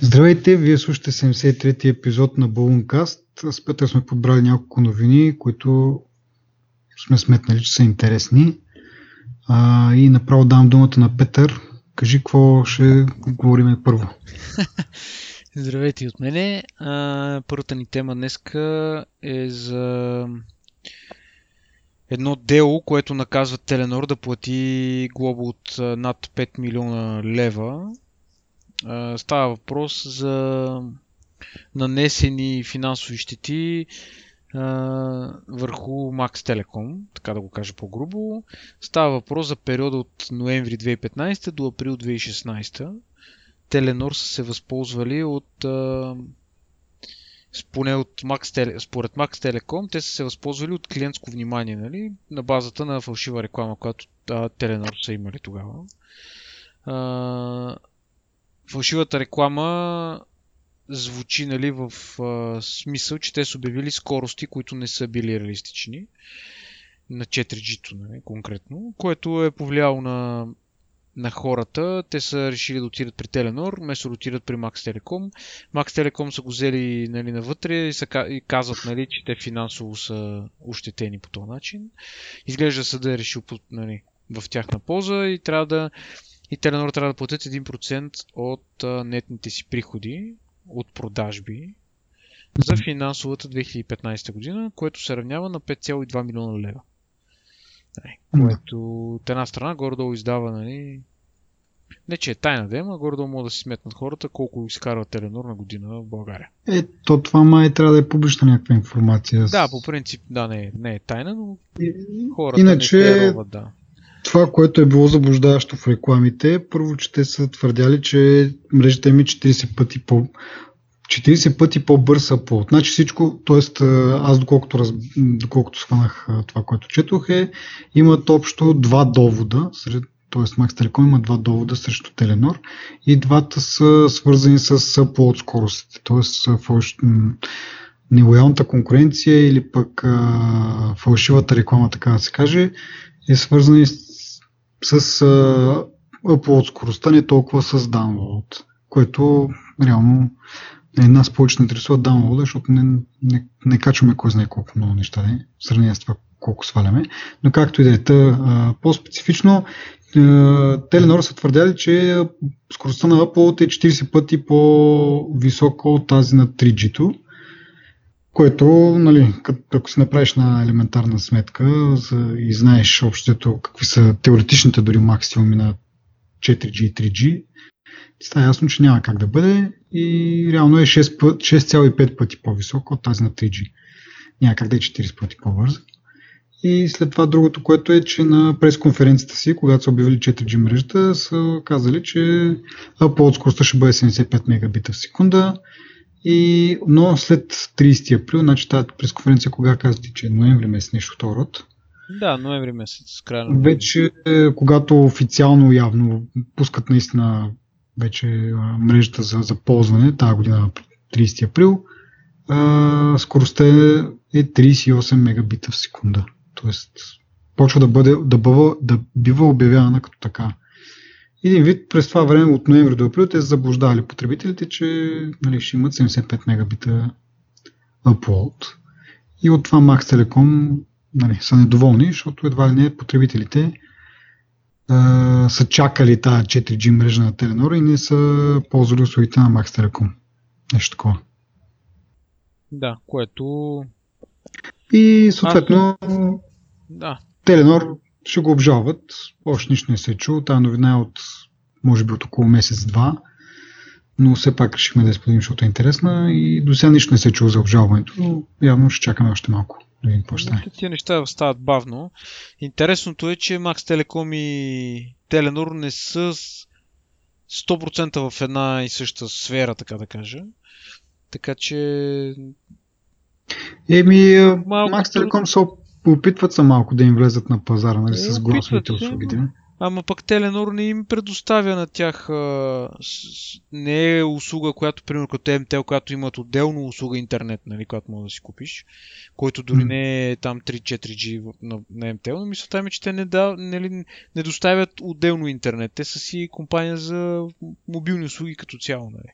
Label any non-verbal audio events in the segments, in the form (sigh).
Здравейте, вие слушате 73-ти епизод на Балункаст. С Петър сме подбрали няколко новини, които сме сметнали, че са интересни. А, и направо давам думата на Петър. Кажи какво ще говорим първо. (laughs) Здравейте от мене. А, първата ни тема днес е за едно дело, което наказва Теленор да плати глоба от над 5 милиона лева става въпрос за нанесени финансови щети върху Max Telecom, така да го кажа по-грубо. Става въпрос за периода от ноември 2015 до април 2016. Теленор са се възползвали от поне от Max, според Max Telecom, те са се възползвали от клиентско внимание, нали? на базата на фалшива реклама, която Теленор са имали тогава фалшивата реклама звучи нали, в а, смисъл, че те са обявили скорости, които не са били реалистични на 4G-то нали, конкретно, което е повлияло на, на хората. Те са решили да отидат при Теленор, вместо да отидат при Max Telecom. Max Telecom са го взели нали, навътре и, са, и казват, нали, че те финансово са ощетени по този начин. Изглежда съда е решил нали, в тяхна полза и трябва да и Теленор трябва да платят 1% от а, нетните си приходи от продажби за финансовата 2015 година, което се равнява на 5,2 милиона лева. Нали, което от една страна горе-долу издава, нали, не че е тайна да има, горе-долу могат да си сметнат хората колко изкарва Теленор на година в България. Е, то това май трябва да е публична някаква информация. Да, по принцип, да, не, не е тайна, но хората Иначе, не роват, да това, което е било заблуждаващо в рекламите, първо, че те са твърдяли, че мрежата им е 40 пъти по 40 пъти по-бърз апплод. Значи всичко, т.е. аз доколкото, раз, доколкото схванах това, което четох е, имат общо два довода, сред, т.е. Max Telecom има два довода срещу Теленор и двата са свързани с апплод скоростите, т.е. нелоялната конкуренция или пък а, фалшивата реклама, така да се каже, е свързана с с uh, upload скоростта, не толкова с download, което реално е, нас повече не интересува download, защото не, не, не качваме кой знае колко много неща, не? в сравнение с това колко сваляме. Но както и да е, по-специфично, Теленор са твърдяли, че скоростта на Upload е 40 пъти по-висока от тази на 3G-то което, нали, ако си направиш на елементарна сметка за, и знаеш общото какви са теоретичните дори максимуми на 4G и 3G, ти става ясно, че няма как да бъде и реално е 6,5 пъти по-високо от тази на 3G. Няма как да е 40 пъти по-бърза. И след това другото, което е, че на пресконференцията си, когато са обявили 4G мрежата, са казали, че upload скоростта ще бъде 75 мегабита в секунда, и, но след 30 април, значи тази пресконференция, кога казвате, че е ноември месец, нещо второ род? Да, ноември месец, края Вече, когато официално явно пускат наистина вече мрежата за, за ползване, тази година 30 април, а, скоростта е 38 мегабита в секунда. Тоест, почва да, бъде, да, бъва, да бива обявявана като така един вид през това време от ноември до април те са заблуждали потребителите, че нали, ще имат 75 мегабита upload. И от това Max Telecom нали, са недоволни, защото едва ли не потребителите а, са чакали тази 4G мрежа на Теленор и не са ползвали услугите на Max Telecom. Нещо такова. Да, което... И съответно Аз... да. Теленор ще го обжалват. Още нищо не се е чуло. Тази новина е от, може би, от около месец-два. Но все пак решихме да я споделим, защото е интересна и до сега нищо не се е чуло за обжалването, но явно ще чакаме още малко да видим какво ще стане. Тия неща стават бавно. Интересното е, че Max Telecom и Теленор не са 100% в една и съща сфера, така да кажа. Така че... Еми, Max Telecom са опитват се малко да им влезат на пазара, нали, с гласовите услуги. Да? Ама пък Теленор не им предоставя на тях. А, с, не е услуга, която, примерно, като МТЛ, която имат отделно услуга интернет, нали, която може да си купиш, който дори mm. не е там 3-4G на, на МТЛ, но мисълта ми, че те не, да, нали, не доставят отделно интернет. Те са си компания за мобилни услуги като цяло. Нали.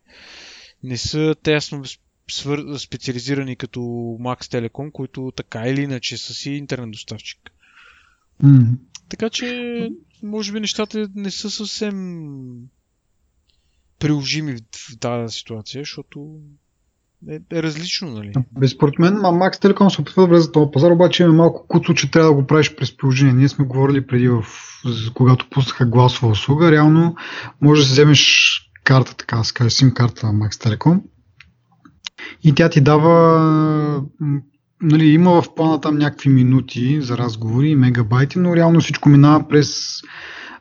не са тясно свър... специализирани като Max Telecom, които така или иначе са си интернет доставчик. Mm. Така че, може би нещата не са съвсем приложими в тази ситуация, защото е, е различно, нали? Според мен, Max Telecom се опитва да влезе за този пазар, обаче има малко куцо, че трябва да го правиш през приложение. Ние сме говорили преди, в, когато пуснаха гласова услуга, реално може да си вземеш карта, така да се каже, сим карта на Max Telecom и тя ти дава нали, има в плана там някакви минути за разговори, мегабайти, но реално всичко минава през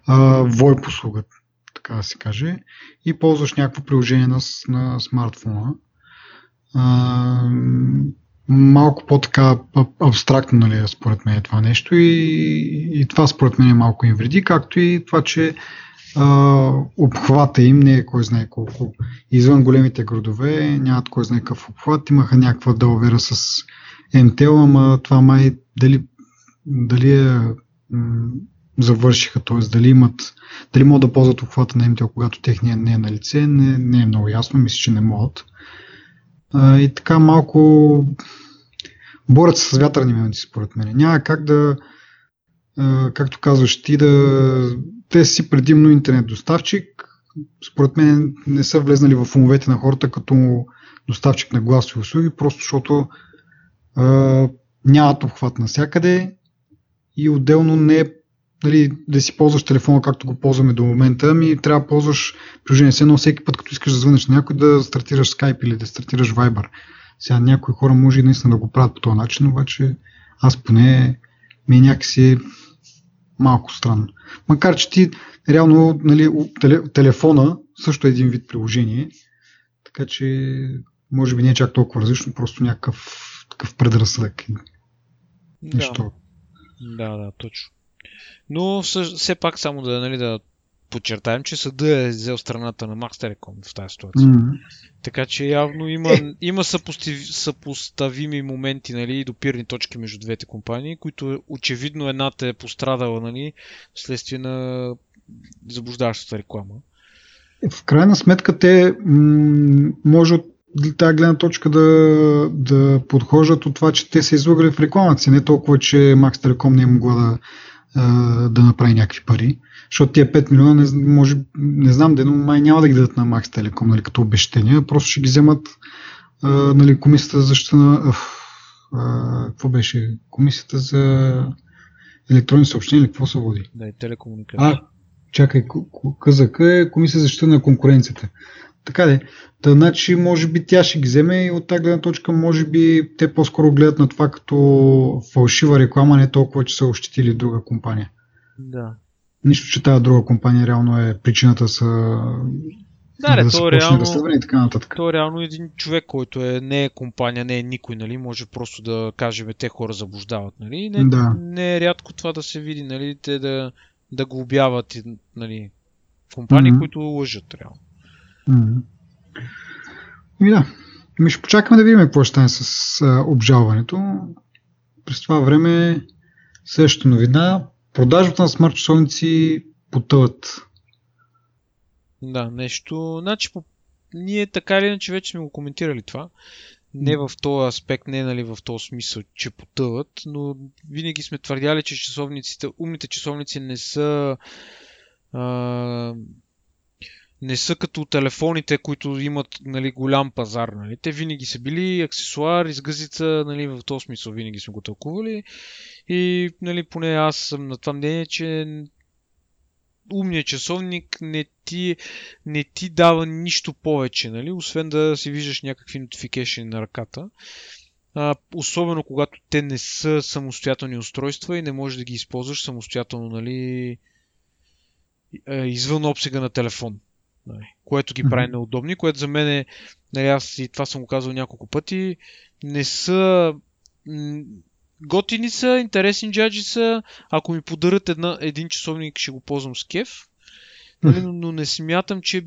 а, VoIP услугата, така да се каже, и ползваш някакво приложение на, на смартфона. А, малко по-така абстрактно, нали, според мен е това нещо и, и това според мен е малко им вреди, както и това, че а, обхвата им не е кой знае колко. Извън големите градове нямат кой знае какъв обхват. Имаха някаква далавера с МТЛ, ама това май дали, дали е м- завършиха, т.е. дали имат, дали могат да ползват обхвата на МТЛ, когато техния не е на лице, не, не е много ясно, мисля, че не могат. А, и така малко борят се с вятърни минути, според мен. Няма как да, а, както казваш ти, да те си предимно интернет доставчик. Според мен не са влезнали в умовете на хората като доставчик на гласови услуги, просто защото а, нямат обхват навсякъде и отделно не нали, да си ползваш телефона както го ползваме до момента, ми трябва да ползваш приложение. Все едно всеки път, като искаш да звънеш на някой, да стартираш Skype или да стартираш Viber. Сега някои хора може и наистина да го правят по този начин, обаче аз поне ми е някакси малко странно. Макар, че ти реално нали, телефона също е един вид приложение, така че може би не е чак толкова различно, просто някакъв такъв предразсъдък. Нещо. Да, да, да, точно. Но все пак само да, нали, да подчертаем, че съда е взел страната на Max Telecom в тази ситуация. Mm-hmm. Така че явно има, е. има съпостави, съпоставими моменти нали, и допирни точки между двете компании, които очевидно едната е пострадала нали, вследствие на заблуждаващата реклама. В крайна сметка те м- може от тази гледна точка да, да подхождат от това, че те са излагали в рекламата си, не толкова, че Max Telecom не е могла да, да направи някакви пари. Защото тия 5 милиона, не, може, не знам, но май няма да ги дадат на Max Telecom нали, като обещания, просто ще ги вземат а, нали, комисията за защита на... А, какво беше? Комисията за електронни съобщения или какво се води? Да, и телекомуникация. А, чакай, казък е Комисия за защита на конкуренцията. Така де. Та, значи, може би тя ще ги вземе и от тази гледна точка, може би те по-скоро гледат на това като фалшива реклама, не толкова, че са ощетили друга компания. Да. Нищо, че тази друга компания реално е причината са да, да, да то, реално, и така нататък. то е реално един човек, който е, не е компания, не е никой, нали, може просто да кажем, те хора заблуждават, нали, не, да. не е рядко това да се види, нали, те да, да го обяват, нали, компании, mm-hmm. които лъжат реално. Mm-hmm. И да, ми ще почакаме да видим какво ще стане с а, обжалването. През това време следващата новина продажбата на смарт часовници потъват. Да, нещо. Значи, по... ние така или иначе вече сме го коментирали това. Не в този аспект, не нали, в този смисъл, че потъват, но винаги сме твърдяли, че часовниците, умните часовници не са не са като телефоните, които имат нали, голям пазар. Нали. Те винаги са били аксесуар, изгъзица, нали, в този смисъл винаги сме го тълкували. И нали, поне аз съм на това мнение, че умният часовник не ти, не ти дава нищо повече, нали? освен да си виждаш някакви нотификейшени на ръката. А, особено когато те не са самостоятелни устройства и не можеш да ги използваш самостоятелно нали, извън обсега на телефон. Нали, което ги прави неудобни, което за мен е, нали, аз и това съм го казал няколко пъти, не са готини са, интересни джаджи са. Ако ми подарят една, един часовник, ще го ползвам с кеф. Нали, но, но не смятам, че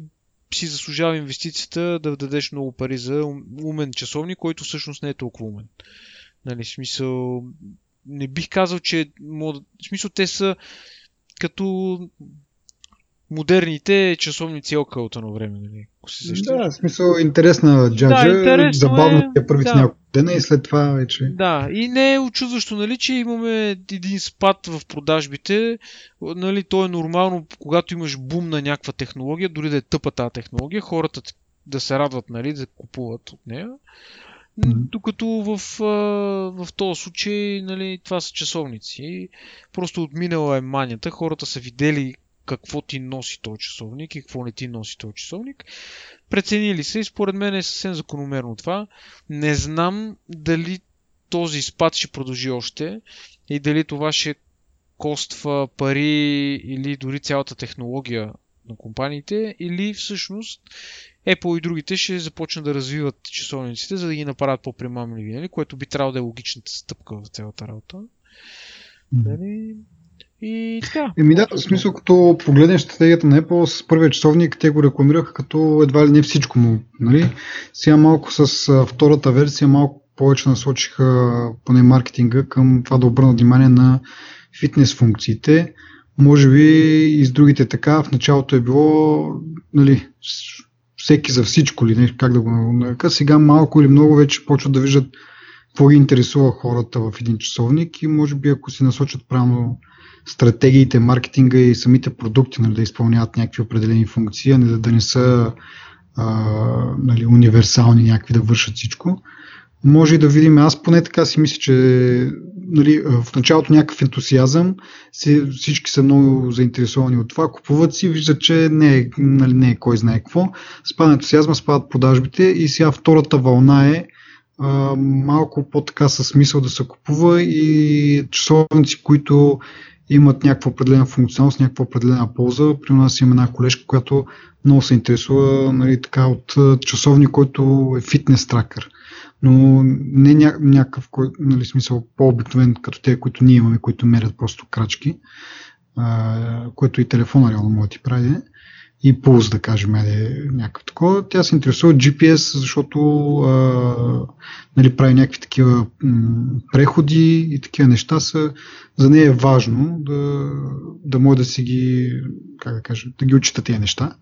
си заслужава инвестицията да дадеш много пари за умен часовник, който всъщност не е толкова умен. Нали, смисъл, не бих казал, че... В смисъл, те са като модерните часовници окъло на време, нали? Ако се сещаш. Да, в смисъл интересна джаджа, да, интересно забавно е, е първите да. няколко дена и след това вече. Да, и не е очудващо, нали, че имаме един спад в продажбите. Нали, то е нормално, когато имаш бум на някаква технология, дори да е тъпа тази технология, хората да се радват, нали, да купуват от нея. Докато в, в този случай нали, това са часовници. Просто отминала е манията. Хората са видели какво ти носи този часовник и какво не ти носи този часовник. Преценили се и според мен е съвсем закономерно това. Не знам дали този спад ще продължи още и дали това ще коства пари или дори цялата технология на компаниите, или всъщност Apple и другите ще започнат да развиват часовниците, за да ги направят по-примамливи, нали? което би трябвало да е логичната стъпка в цялата работа. Нали? И така. Еми да, в смисъл, като погледнеш стратегията на Apple с първия часовник, те го рекламираха като едва ли не всичко му. Нали? Сега малко с втората версия, малко повече насочиха поне маркетинга към това да обърна внимание на фитнес функциите. Може би и с другите така. В началото е било нали, всеки за всичко ли, не, как да го нарека. Сега малко или много вече почват да виждат какво ги интересува хората в един часовник и може би ако си насочат правилно стратегиите, маркетинга и самите продукти нали, да изпълняват някакви определени функции, а не да, да не са а, нали, универсални някакви да вършат всичко. Може и да видим, аз поне така си мисля, че нали, в началото някакъв ентусиазъм, всички са много заинтересовани от това, купуват си, виждат, че не е, нали, не е кой знае какво, спада ентусиазма, спадат продажбите и сега втората вълна е а, малко по-така със смисъл да се купува и часовници, които имат някаква определена функционалност, някаква определена полза. При нас има една колежка, която много се интересува нали, така, от часовник, който е фитнес тракър. Но не ня- някакъв, нали, смисъл по-обикновен, като те, които ние имаме, които мерят просто крачки, а, което и телефона реално може да ти прави и пулс, да кажем, е някакъв такова. Тя се интересува от GPS, защото а, нали, прави някакви такива м- преходи и такива неща са. За нея е важно да, да може да си ги, как да кажа, да ги учите тези неща.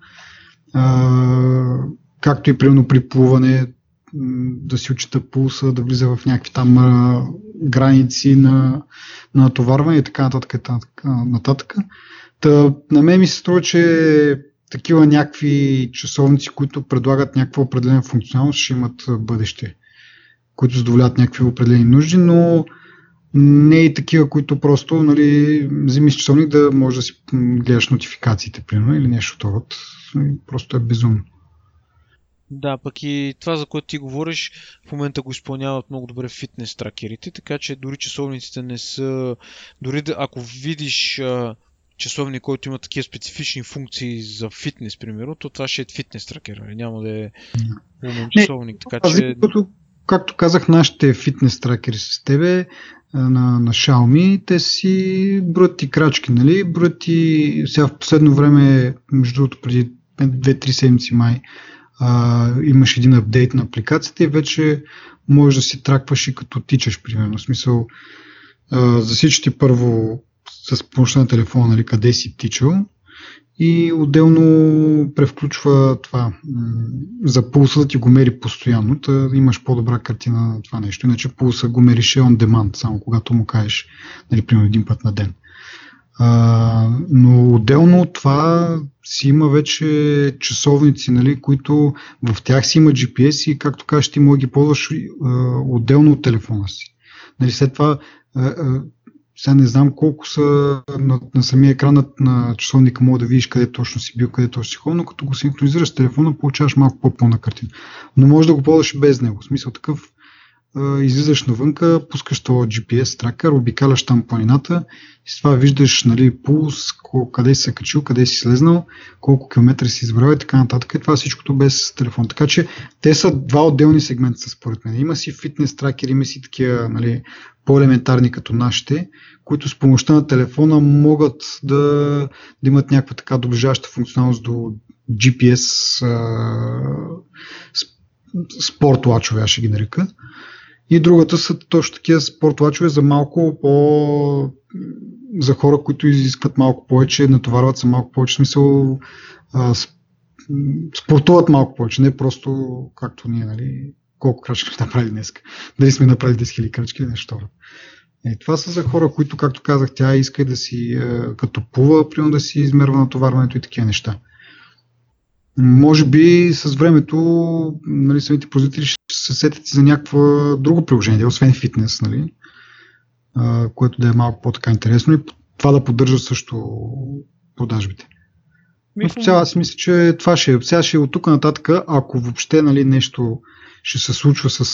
А, както и примерно при плуване, да си учита пулса, да влиза в някакви там а, граници на, на натоварване и така нататък. нататък, нататък. Та, на мен ми се струва, че такива някакви часовници, които предлагат някаква определена функционалност, ще имат бъдеще, които задоволяват някакви определени нужди, но не и такива, които просто нали, вземиш часовник да можеш да си гледаш нотификациите, примерно, или нещо това. Просто е безумно. Да, пък и това, за което ти говориш, в момента го изпълняват много добре фитнес тракерите, така че дори часовниците не са... Дори да, ако видиш часовник, който има такива специфични функции за фитнес, примерно, то това ще е фитнес тракер. Нали? Няма да е умен часовник. Така, че... Както, както казах, нашите фитнес тракери с тебе на, на Xiaomi, те си броят ти крачки, нали? Броят ти сега в последно време, между другото преди 2-3 седмици май, а, имаш един апдейт на апликацията и вече можеш да си тракваш и като тичаш, примерно. В смисъл, засича ти първо с помощта на телефона, нали, къде си тичал и отделно превключва това за пулса да ти го мери постоянно, да имаш по-добра картина на това нещо. Иначе пулса го мерише on demand, само когато му кажеш, нали, примерно един път на ден. А, но отделно от това си има вече часовници, нали, които в тях си има GPS и както кажеш, ти може да ги ползваш а, отделно от телефона си. Нали, след това а, сега не знам колко са на, на самия екран на, часовника, мога да видиш къде точно си бил, къде точно си ходил, но като го синхронизираш с телефона, получаваш малко по-пълна картина. Но може да го ползваш без него. В смисъл такъв излизаш навънка, пускаш този GPS тракър, обикаляш там планината и с това виждаш нали, пулс, къде си се качил, къде си слезнал, колко километра си избрал и така нататък. И това всичкото без телефон. Така че те са два отделни сегмента според мен. Има си фитнес тракер, има си такива нали, по-елементарни като нашите, които с помощта на телефона могат да, да имат някаква така доближаваща функционалност до GPS спорт лачове, аз ще ги нарека. И другата са точно такива спортлачове за малко по за хора, които изискват малко повече, натоварват се малко повече, смисъл спортуват малко повече, не просто както ние, нали, колко крачки сме направили днес. Дали сме направили 10 000 крачки или нещо. И това са за хора, които, както казах, тя иска да си, като плува, примерно да си измерва натоварването и такива неща. Може би с времето нали, самите производители ще се сетят за някакво друго приложение, освен фитнес, нали, което да е малко по-така интересно и това да поддържа също продажбите. Но в цяло аз мисля, че това ще е. Сега ще е от тук нататък, ако въобще нали, нещо ще се случва с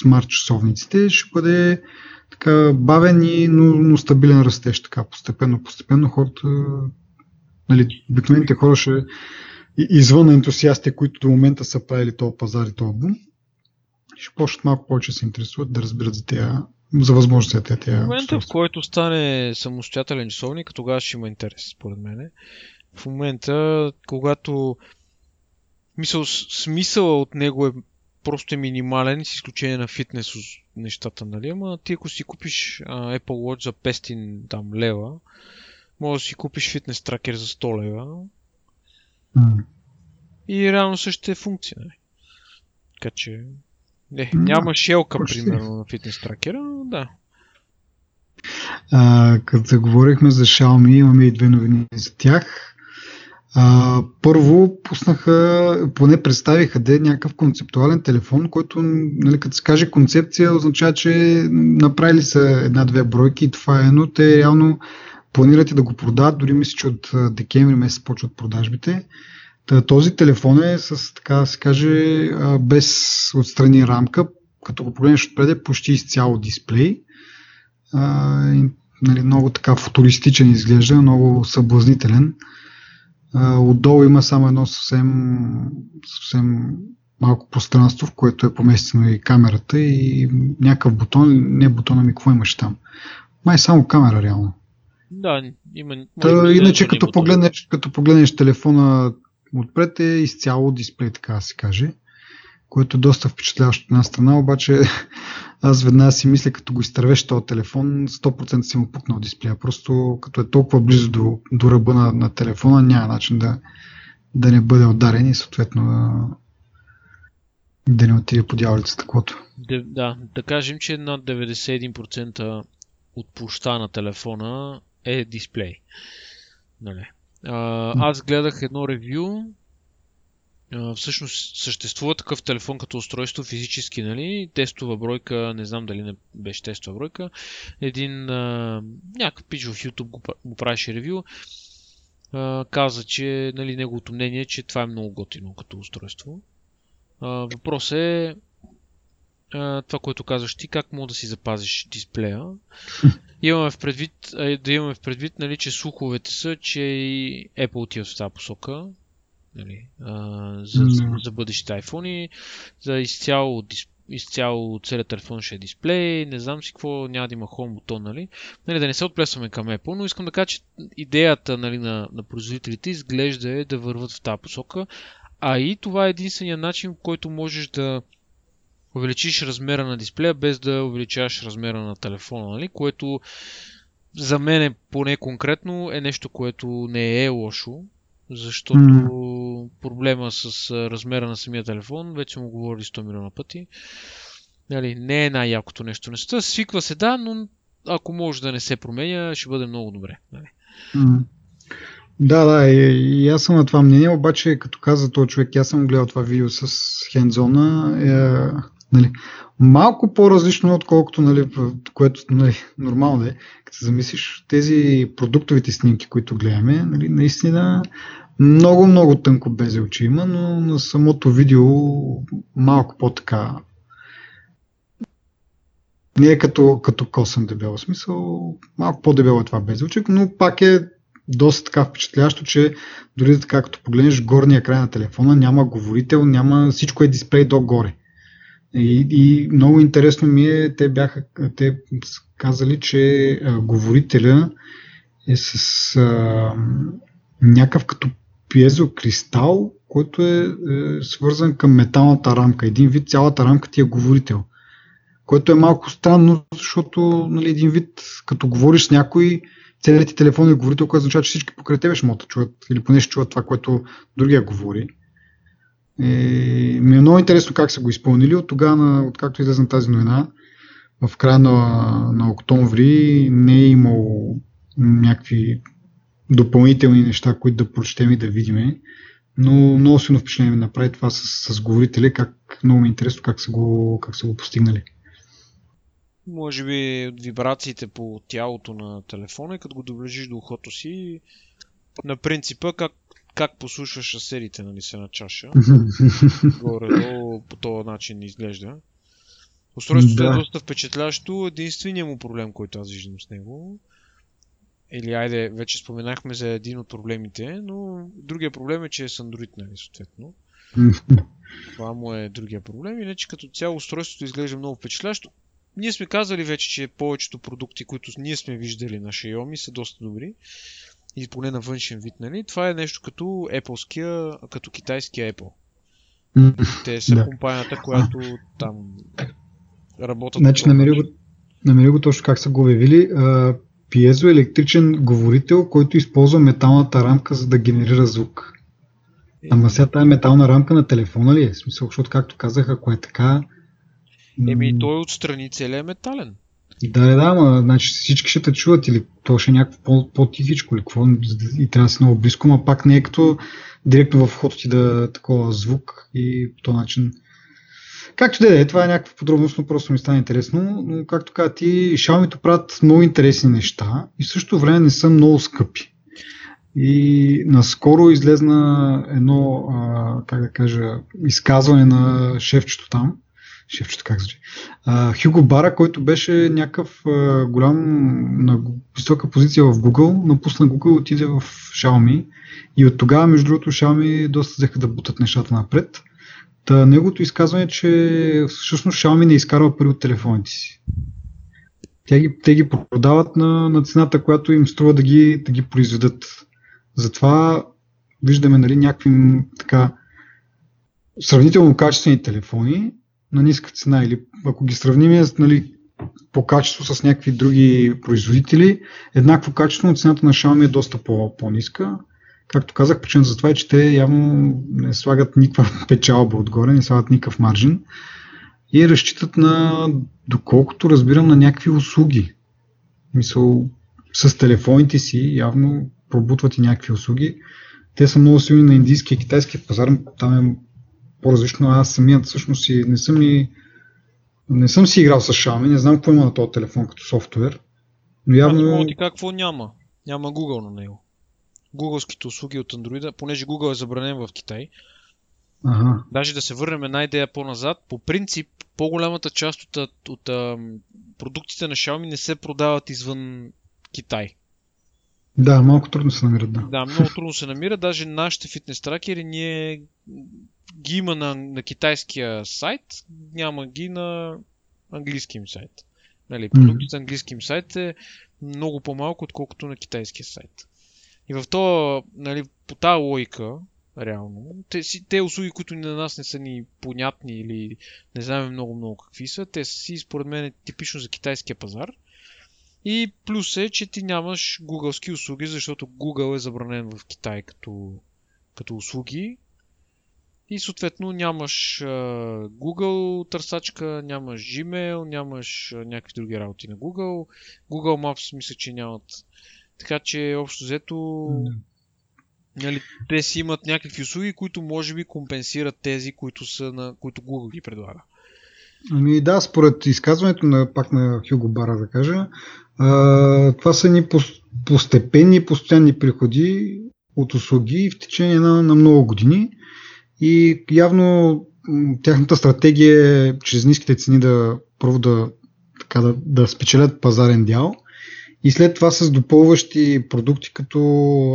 смарт часовниците, ще бъде така бавен и но, но стабилен растеж. Така, постепенно, постепенно хората, нали, обикновените хора ще извън ентусиастите, които до момента са правили този пазар и този бум, ще почнат малко повече се интересуват да разберат за тези за възможностите. В момента, в който стане самостоятелен часовник, тогава ще има интерес, според мен. В момента, когато мисъл, смисъла от него е просто е минимален, с изключение на фитнес нещата, нали? Ама ти ако си купиш а, Apple Watch за 500 там, лева, може да си купиш фитнес тракер за 100 лева. Mm. И реално същата е функция. Нали? Така че... Не, няма шелка, примерно, на фитнес тракера, но да. А, като заговорихме за Xiaomi, имаме и две новини за тях. А, първо пуснаха, поне представиха де някакъв концептуален телефон, който, нали, като се каже концепция, означава, че направили са една-две бройки и това е, но те реално планират и да го продават, дори мисля, че от декември месец почват продажбите. Този телефон е с, така да се каже, без отстрани рамка, като го погледнеш отпред е почти изцяло дисплей. А, и, нали, много така футуристичен изглежда, много съблазнителен. Отдолу има само едно съвсем, съвсем малко пространство, в което е поместено и камерата и някакъв бутон, не бутона ми, какво имаш там? Май само камера реално. Да, има. Та, иначе като погледнеш, като погледнеш телефона отпред е изцяло дисплей, така да се каже, което е доста впечатляващо от една страна, обаче (laughs) аз веднага си мисля, като го изтървеш този телефон, 100% си му пукнал дисплея. Просто като е толкова близо до, до ръба на, на телефона, няма начин да, да не бъде ударен и съответно да, да не отиде по дяволица таквото. Да, да кажем, че над 91% от площа на телефона е дисплей. Нали? Аз гледах едно ревю всъщност съществува такъв телефон като устройство физически, нали? Тестова бройка, не знам дали не беше тестова бройка. Един някакъв пич в YouTube го, го правеше ревю. Каза, че нали, неговото мнение е, че това е много готино като устройство. А, въпрос е това, което казваш ти, как мога да си запазиш дисплея. (laughs) имаме в предвид, да имаме в предвид, нали, че слуховете са, че и Apple отива в тази посока нали, а, за, за бъдещите iPhone, за изцяло, изцяло целият телефон ще е дисплей, не знам си какво, няма да има home бутон, нали? нали да не се отплесваме към Apple, но искам да кажа, че идеята нали, на, на производителите изглежда е да върват в тази посока, а и това е единствения начин, който можеш да увеличиш размера на дисплея, без да увеличаваш размера на телефона, нали? което за мен е поне конкретно е нещо, което не е лошо, защото mm. проблема с размера на самия телефон, вече му говорили 100 милиона пъти. Нали, не е най-якото нещо. Неща свиква се, да, но ако може да не се променя, ще бъде много добре. Нали. Mm. Да, да, и, и аз съм на това мнение, обаче като каза този човек, аз съм гледал това видео с хендзона, е, нали, малко по-различно, отколкото, нали, което нали, нормално е, като замислиш, тези продуктовите снимки, които гледаме, нали, наистина много, много тънко безелче има, но на самото видео малко по-така не е като, като косъм дебел смисъл, малко по-дебело е това безелче, но пак е доста така впечатляващо, че дори така като погледнеш горния край на телефона, няма говорител, няма всичко е дисплей догоре. И, и много интересно ми е, те бяха, те казали, че а, говорителя е с а, някакъв като пиезокристал, който е, е свързан към металната рамка. Един вид цялата рамка ти е говорител. Което е малко странно, защото нали, един вид, като говориш с някой, целият ти телефон е говорител, което означава, че всички покрай тебе ще могат да чуят или поне ще чуят това, което другия говори. И ми е много интересно как са го изпълнили. От тогава, откакто излезна тази новина, в края на, на октомври не е имало някакви допълнителни неща, които да прочетем и да видим. Но много силно впечатление ми направи това с, с говорители, как много ми е интересно как са го, как са го постигнали. Може би от вибрациите по тялото на телефона като го доближиш до ухото си, на принципа как, как послушваш шасерите нали, се на чаша. (laughs) Горе-долу по този начин изглежда. Устройството да. е доста впечатляващо. Единственият му проблем, който аз виждам с него, или айде, вече споменахме за един от проблемите, но другия проблем е, че е с Android, нали, съответно. Това му е другия проблем. Иначе като цяло устройството изглежда много впечатляващо. Ние сме казали вече, че повечето продукти, които ние сме виждали на Xiaomi са доста добри. И поне на външен вид, нали? Това е нещо като Apple, като китайския Apple. Те са да. компанията, която там работят. Значи намери го, намери го точно как са го обявили. Пиезоелектричен говорител, който използва металната рамка, за да генерира звук. Е. Ама сега тази метална рамка на телефона ли е? В смисъл, защото както казах, ако е така... Еми, той отстрани целият е метален. Да, да, ама значи всички ще те чуват или то ще е някакво по-тихичко или какво и трябва да си много близко, но пак не е като директно в входа ти да такова звук и по този начин Както да е, това е някаква подробност, но просто ми стана интересно. Но както каза ти, Xiaomi правят много интересни неща и в същото време не са много скъпи. И наскоро излезна едно, а, как да кажа, изказване на шефчето там, шефчето как звучи, Хюго Бара, който беше някакъв голям, на висока позиция в Google, напусна Google отиде в Xiaomi. И от тогава, между другото, Xiaomi доста взеха да бутат нещата напред. Та, неговото изказване е, че всъщност Xiaomi не изкарва пари от телефоните си. Те ги, те ги продават на, на цената, която им струва да ги, да ги произведат. Затова виждаме нали, някакви така сравнително качествени телефони на ниска цена или ако ги сравним нали, по качество с някакви други производители, еднакво качество, но цената на Xiaomi е доста по- по-ниска. Както казах, причина за това е, че те явно не слагат никаква (laughs) печалба отгоре, не слагат никакъв маржин и разчитат на, доколкото разбирам, на някакви услуги. Мисъл, с телефоните си явно пробутват и някакви услуги. Те са много силни на индийския и китайския пазар, там е по-различно. Аз самият всъщност си, не съм и не съм си играл с Xiaomi, не знам какво има на този телефон като софтуер. Но явно... А ти какво няма. Няма Google на него гугълските услуги от Android, понеже Google е забранен в Китай. Ага. Даже да се върнем една идея по-назад, по принцип, по-голямата част от, от, от продуктите на Xiaomi не се продават извън Китай. Да, малко трудно се намират, да. Да, много трудно се намира. Даже нашите фитнес тракери ние ги има на, на китайския сайт, няма ги на английския им сайт. Нали, продуктите mm-hmm. на английския им сайт е много по-малко, отколкото на китайския сайт. И в то, нали, по тази логика, реално, те, си, те услуги, които на нас не са ни понятни или не знаем много-много какви са, те са си, според мен, типично за китайския пазар. И плюс е, че ти нямаш гугълски услуги, защото Google е забранен в Китай като, като услуги. И съответно нямаш Google търсачка, нямаш Gmail, нямаш някакви други работи на Google. Google Maps мисля, че нямат така че, общо взето, mm. нали, те си имат някакви услуги, които може би компенсират тези, които, са на, които Google ги предлага. Ами да, според изказването на, пак на Хюго Бара, да кажа, а, това са ни постепенни, постоянни приходи от услуги в течение на, на много години и явно тяхната стратегия е чрез ниските цени да първо да, така, да, да спечелят пазарен дял – и след това с допълващи продукти като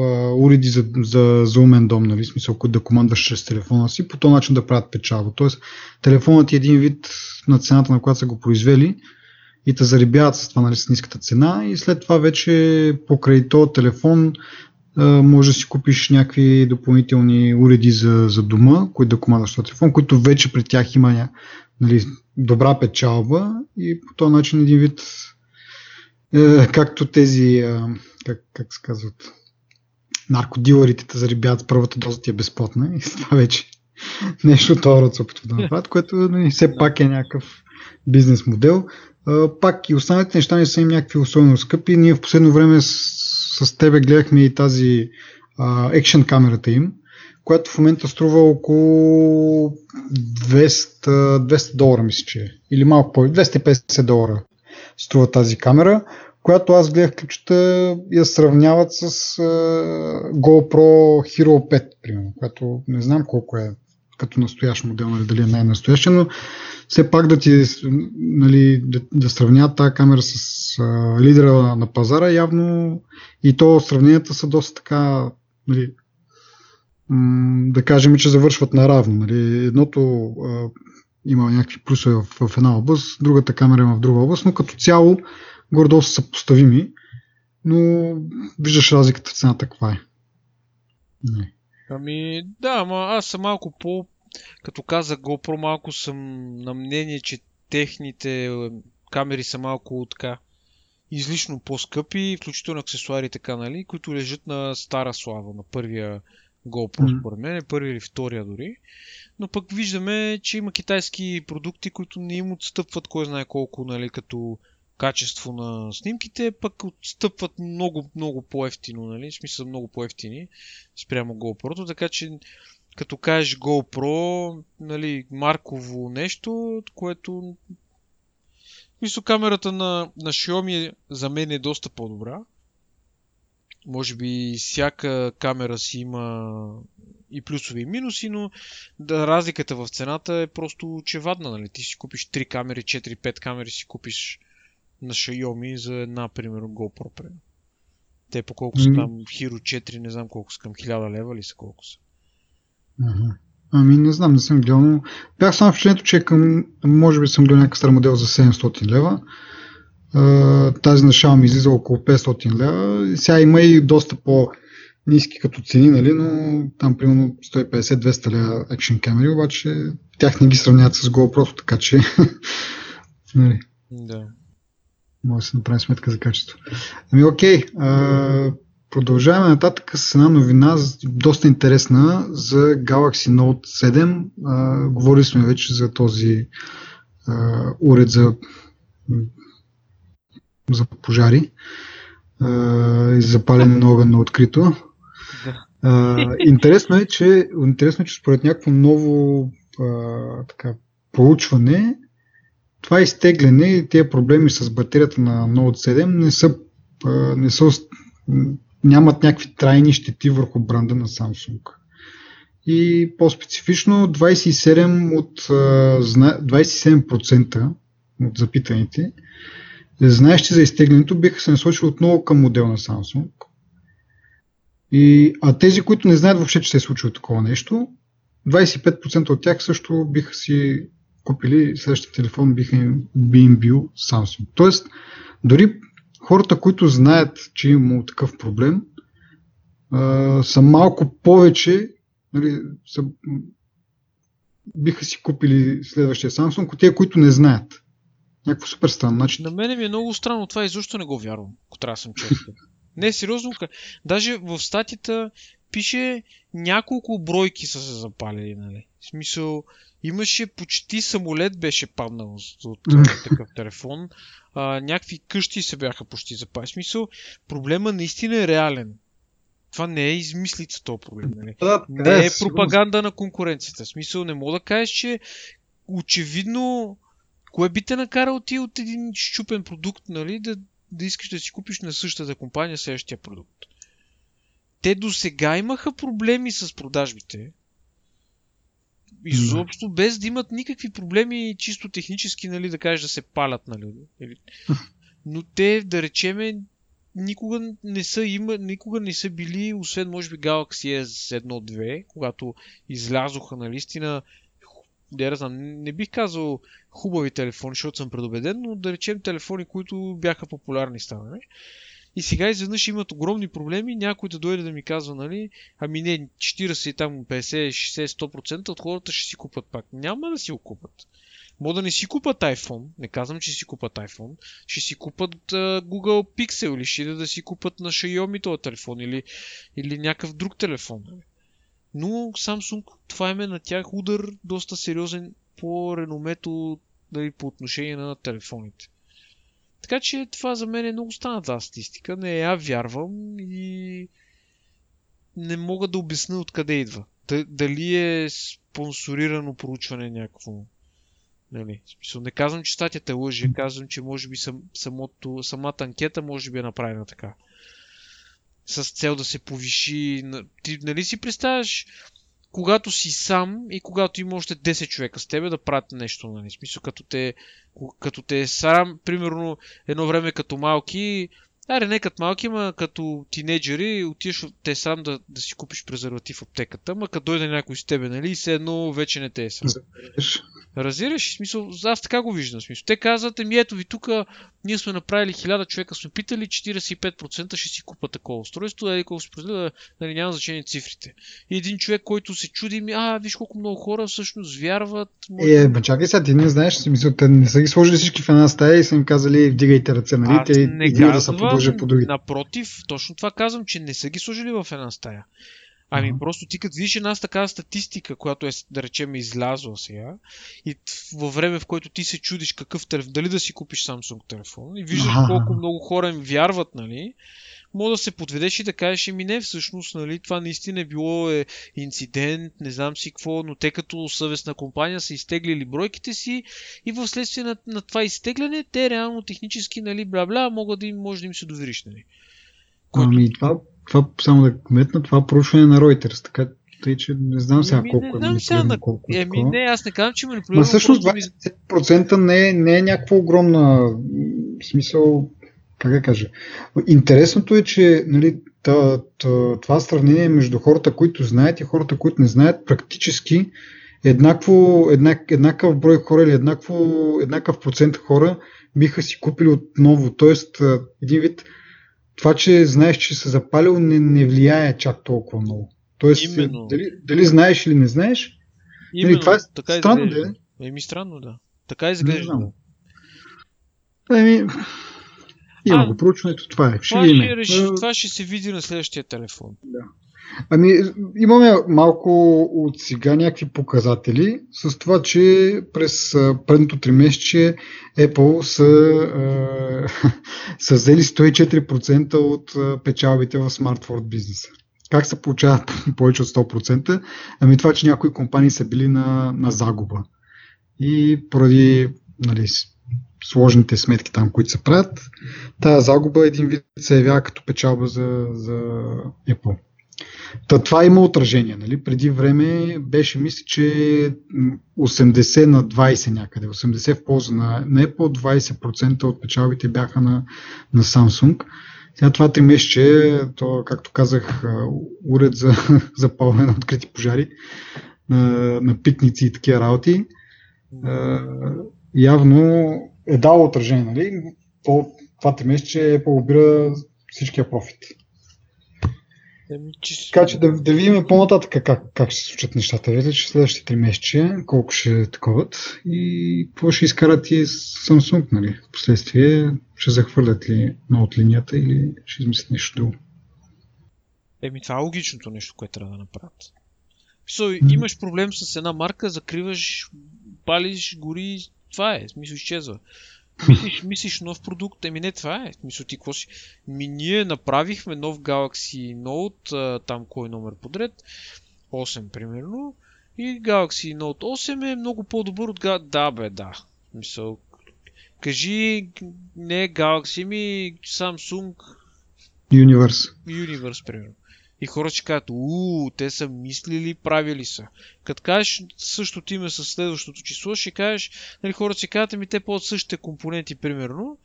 а, уреди за, за, за умен дом, нали, смисъл, да командваш чрез телефона си, по този начин да правят печалба. Тоест, телефонът е един вид на цената, на която са го произвели и те зарибяват с това, нали, с ниската цена и след това вече покрай този телефон може да си купиш някакви допълнителни уреди за, за дома, които да командваш този телефон, които вече при тях има нали, добра печалба и по този начин един вид е, както тези, а, как, как се казват, наркодилърите те зарибяват първата доза ти е безплатна и това вече (laughs) нещо това се опитва да направят, което нали, все пак е някакъв бизнес модел. А, пак и останалите неща не са им някакви особено скъпи. Ние в последно време с, тебе гледахме и тази екшен камерата им, която в момента струва около 200, 200 долара, мисля, че е. Или малко повече, 250 долара струва тази камера, която аз гледах клипчета я сравняват с GoPro Hero 5, примерно, която не знам колко е като настоящ модел, нали, дали е най-настояща, но все пак да ти нали, да, да сравняват тази камера с uh, лидера на пазара, явно и то сравненията са доста така нали, да кажем, че завършват наравно. Нали. Едното а, има някакви плюсове в, в една област, другата камера има в друга област, но като цяло горе-долу са съпоставими, но виждаш разликата в цената каква е. Не. Ами, да, ама аз съм малко по... Като каза GoPro, малко съм на мнение, че техните камери са малко така излишно по-скъпи, включително аксесуари така, нали, които лежат на стара слава, на първия GoPro, mm-hmm. според мен, е първи или втория дори. Но пък виждаме, че има китайски продукти, които не им отстъпват кой знае колко, нали, като качество на снимките, пък отстъпват много, много по-ефтино, нали? В смисъл много по-ефтини спрямо GoPro, така че като кажеш GoPro, нали, марково нещо, което Мисля, камерата на, на Xiaomi за мен е доста по-добра. Може би всяка камера си има и плюсови и минуси, но да, разликата в цената е просто очевадна. Нали? Ти си купиш 3 камери, 4-5 камери си купиш на Xiaomi за една, примерно, GoPro. Примерно. Те по колко са там, Hero 4, не знам колко са, към 1000 лева ли са колко са. Ами не знам, не съм гледал, но бях само впечатлението, че към, може би съм гледал някакъв стар модел за 700 лева. тази на Xiaomi излиза около 500 лева. Сега има и доста по ниски като цени, нали, но там примерно 150-200 лева екшен камери, обаче тях не ги сравняват с GoPro, така че (laughs) нали. Да. Може да се направи сметка за качество. Ами окей, а, Продължаваме нататък с една новина, доста интересна за Galaxy Note 7. А, говорили сме вече за този а, уред за, за пожари а, и запалене на огън на открито. А, интересно, е, че, интересно е, че според някакво ново а, така, проучване, това изтегляне и тези проблеми с батерията на Note 7 не са, а, не са нямат някакви трайни щети върху бранда на Samsung. И по-специфично 27 от, 27% от запитаните, знаещи за изтеглянето, биха се насочили отново към модел на Samsung. И, а тези, които не знаят въобще, че се е случило такова нещо, 25% от тях също биха си купили следващия телефон, биха им, би им бил Samsung. Тоест, дори хората, които знаят, че има такъв проблем, а, са малко повече, нали, са, биха си купили следващия Samsung, от тези, които не знаят. Някакво супер странно. Значи... На мен ми е много странно това и защо не го вярвам, ако трябва да съм честен. не, сериозно. Даже в статията пише няколко бройки са се запалили, нали? В смисъл, имаше почти самолет беше паднал от (laughs) такъв телефон а, някакви къщи се бяха почти запали. смисъл, проблема наистина е реален. Това не е измислица този проблем. Нали? Да, не е, е пропаганда на конкуренцията. В смисъл, не мога да кажеш, че очевидно кое би те накарал ти от един щупен продукт, нали, да, да искаш да си купиш на същата компания следващия продукт. Те до сега имаха проблеми с продажбите, изобщо без да имат никакви проблеми чисто технически, нали, да кажеш да се палят, нали. Но те, да речеме, никога не са има, никога не са били, освен може би Galaxy S1-2, когато излязоха наистина не, знам, не бих казал хубави телефони, защото съм предубеден, но да речем телефони, които бяха популярни станали. И сега изведнъж имат огромни проблеми, някой да дойде да ми казва, нали, ами не, 40, там 50, 60, 100% от хората ще си купат пак. Няма да си го купат. Мога да не си купат iPhone, не казвам, че си купат iPhone, ще си купат uh, Google Pixel или ще да си купат на Xiaomi този телефон или, или някакъв друг телефон. Но Samsung, това е на тях удар доста сериозен по реномето нали, по отношение на телефоните. Така че това за мен е много станата статистика. Не я вярвам и не мога да обясня откъде идва. Дали е спонсорирано проучване някакво. Нали? Не казвам, че статията лъжи, казвам, че може би сам, самото, самата анкета може би е направена така. С цел да се повиши. Ти нали си представяш когато си сам и когато има още 10 човека с тебе да правят нещо, нали? Смисъл, като те, като те срам, примерно едно време като малки, Аре, не като малки, ма като тинейджери, отиваш те сам да, да си купиш презерватив в аптеката, ма като дойде някой с тебе, нали, и все едно вече не те е срам. Разбираш? Смисъл, аз така го виждам. Смисъл. Те казват, ми ето ви тук, ние сме направили 1000 човека, сме питали, 45% ще си купа такова устройство, еди колко споделя, нали, няма значение цифрите. И един човек, който се чуди, ми, а, виж колко много хора всъщност вярват. Може... Е, ма чакай сега, ти не знаеш, смисъл, те не са ги сложили всички в една стая и са им казали, вдигайте ръце, нали, те не казвам, да са продължат по други. Напротив, точно това казвам, че не са ги сложили в една стая. Ами uh-huh. просто ти като видиш една такава статистика, която е, да речем, излязла сега, и във време, в което ти се чудиш какъв телефон, дали да си купиш Samsung телефон, и виждаш uh-huh. колко много хора им вярват, нали, мога да се подведеш и да кажеш, еми не, всъщност, нали, това наистина е било е, инцидент, не знам си какво, но те като съвестна компания са изтеглили бройките си и в следствие на, на това изтегляне, те реално технически, нали, бла-бла, могат да им, може да им се довериш, нали. Който... Ами това това само да кметна, това проучване на Reuters, така тъй, че не знам сега колко не, е манипулирано, на... колко е Еми, не, аз не казвам, че манипулирано. Но всъщност 20% не е, не е някаква огромна в смисъл, как да кажа. Интересното е, че нали, това сравнение между хората, които знаят и хората, които не знаят, практически еднакво, еднак, еднакъв брой хора или еднакво, еднакъв процент хора биха си купили отново. Тоест, един вид, това, че знаеш, че се запалил, не, не влияе чак толкова много. Тоест, Именно. Дали, дали знаеш или не знаеш, нали, Именно, това е така странно, да Еми, странно, да. Така изглежда. Еми, има го проучването, това е. Ще това, ще реши, това ще се види на следващия телефон. Да. Ами, имаме малко от сега някакви показатели с това, че през предното тримесечие Apple са, е, (laughs) са взели 104% от печалбите в смартфон бизнеса. Как се получава (laughs) повече от 100%? Ами това, че някои компании са били на, на загуба. И поради нали, сложните сметки там, които се правят, тази загуба един вид се явява като печалба за, за Apple. Та, това има отражение. Нали? Преди време беше, мисля, че 80 на 20 някъде. 80 в полза на, на Apple, 20% от печалбите бяха на, на Samsung. Сега това три месече, то, както казах, уред за (laughs) запалване на открити пожари, на, на пикници и такива работи, явно е дало отражение. Нали? То, това три месече Apple обира всичкия профит. Еми, че... Така че да, да видим по-нататък как, как ще се случат нещата. Вече че следващите три месече, колко ще таковат и какво ще изкарат и Samsung, нали? Впоследствие ще захвърлят ли на от линията или ще измислят нещо друго. Еми, това е логичното нещо, което трябва да направят. Mm-hmm. имаш проблем с една марка, закриваш, палиш, гори, това е, смисъл изчезва. Мислиш, мислиш нов продукт, еми не това е. Мисля ти какво си? Ми ние направихме нов Galaxy Note, там кой номер подред, 8 примерно, и Galaxy Note 8 е много по-добър от Galaxy... Да бе, да. Мисъл, кажи не Galaxy ми, Samsung Universe. Universe, примерно. И хората ще кажат, уу, те са мислили, правили са. Като кажеш същото име с следващото число, ще кажеш, нали, хората ще кажат, ами те по същите компоненти, примерно,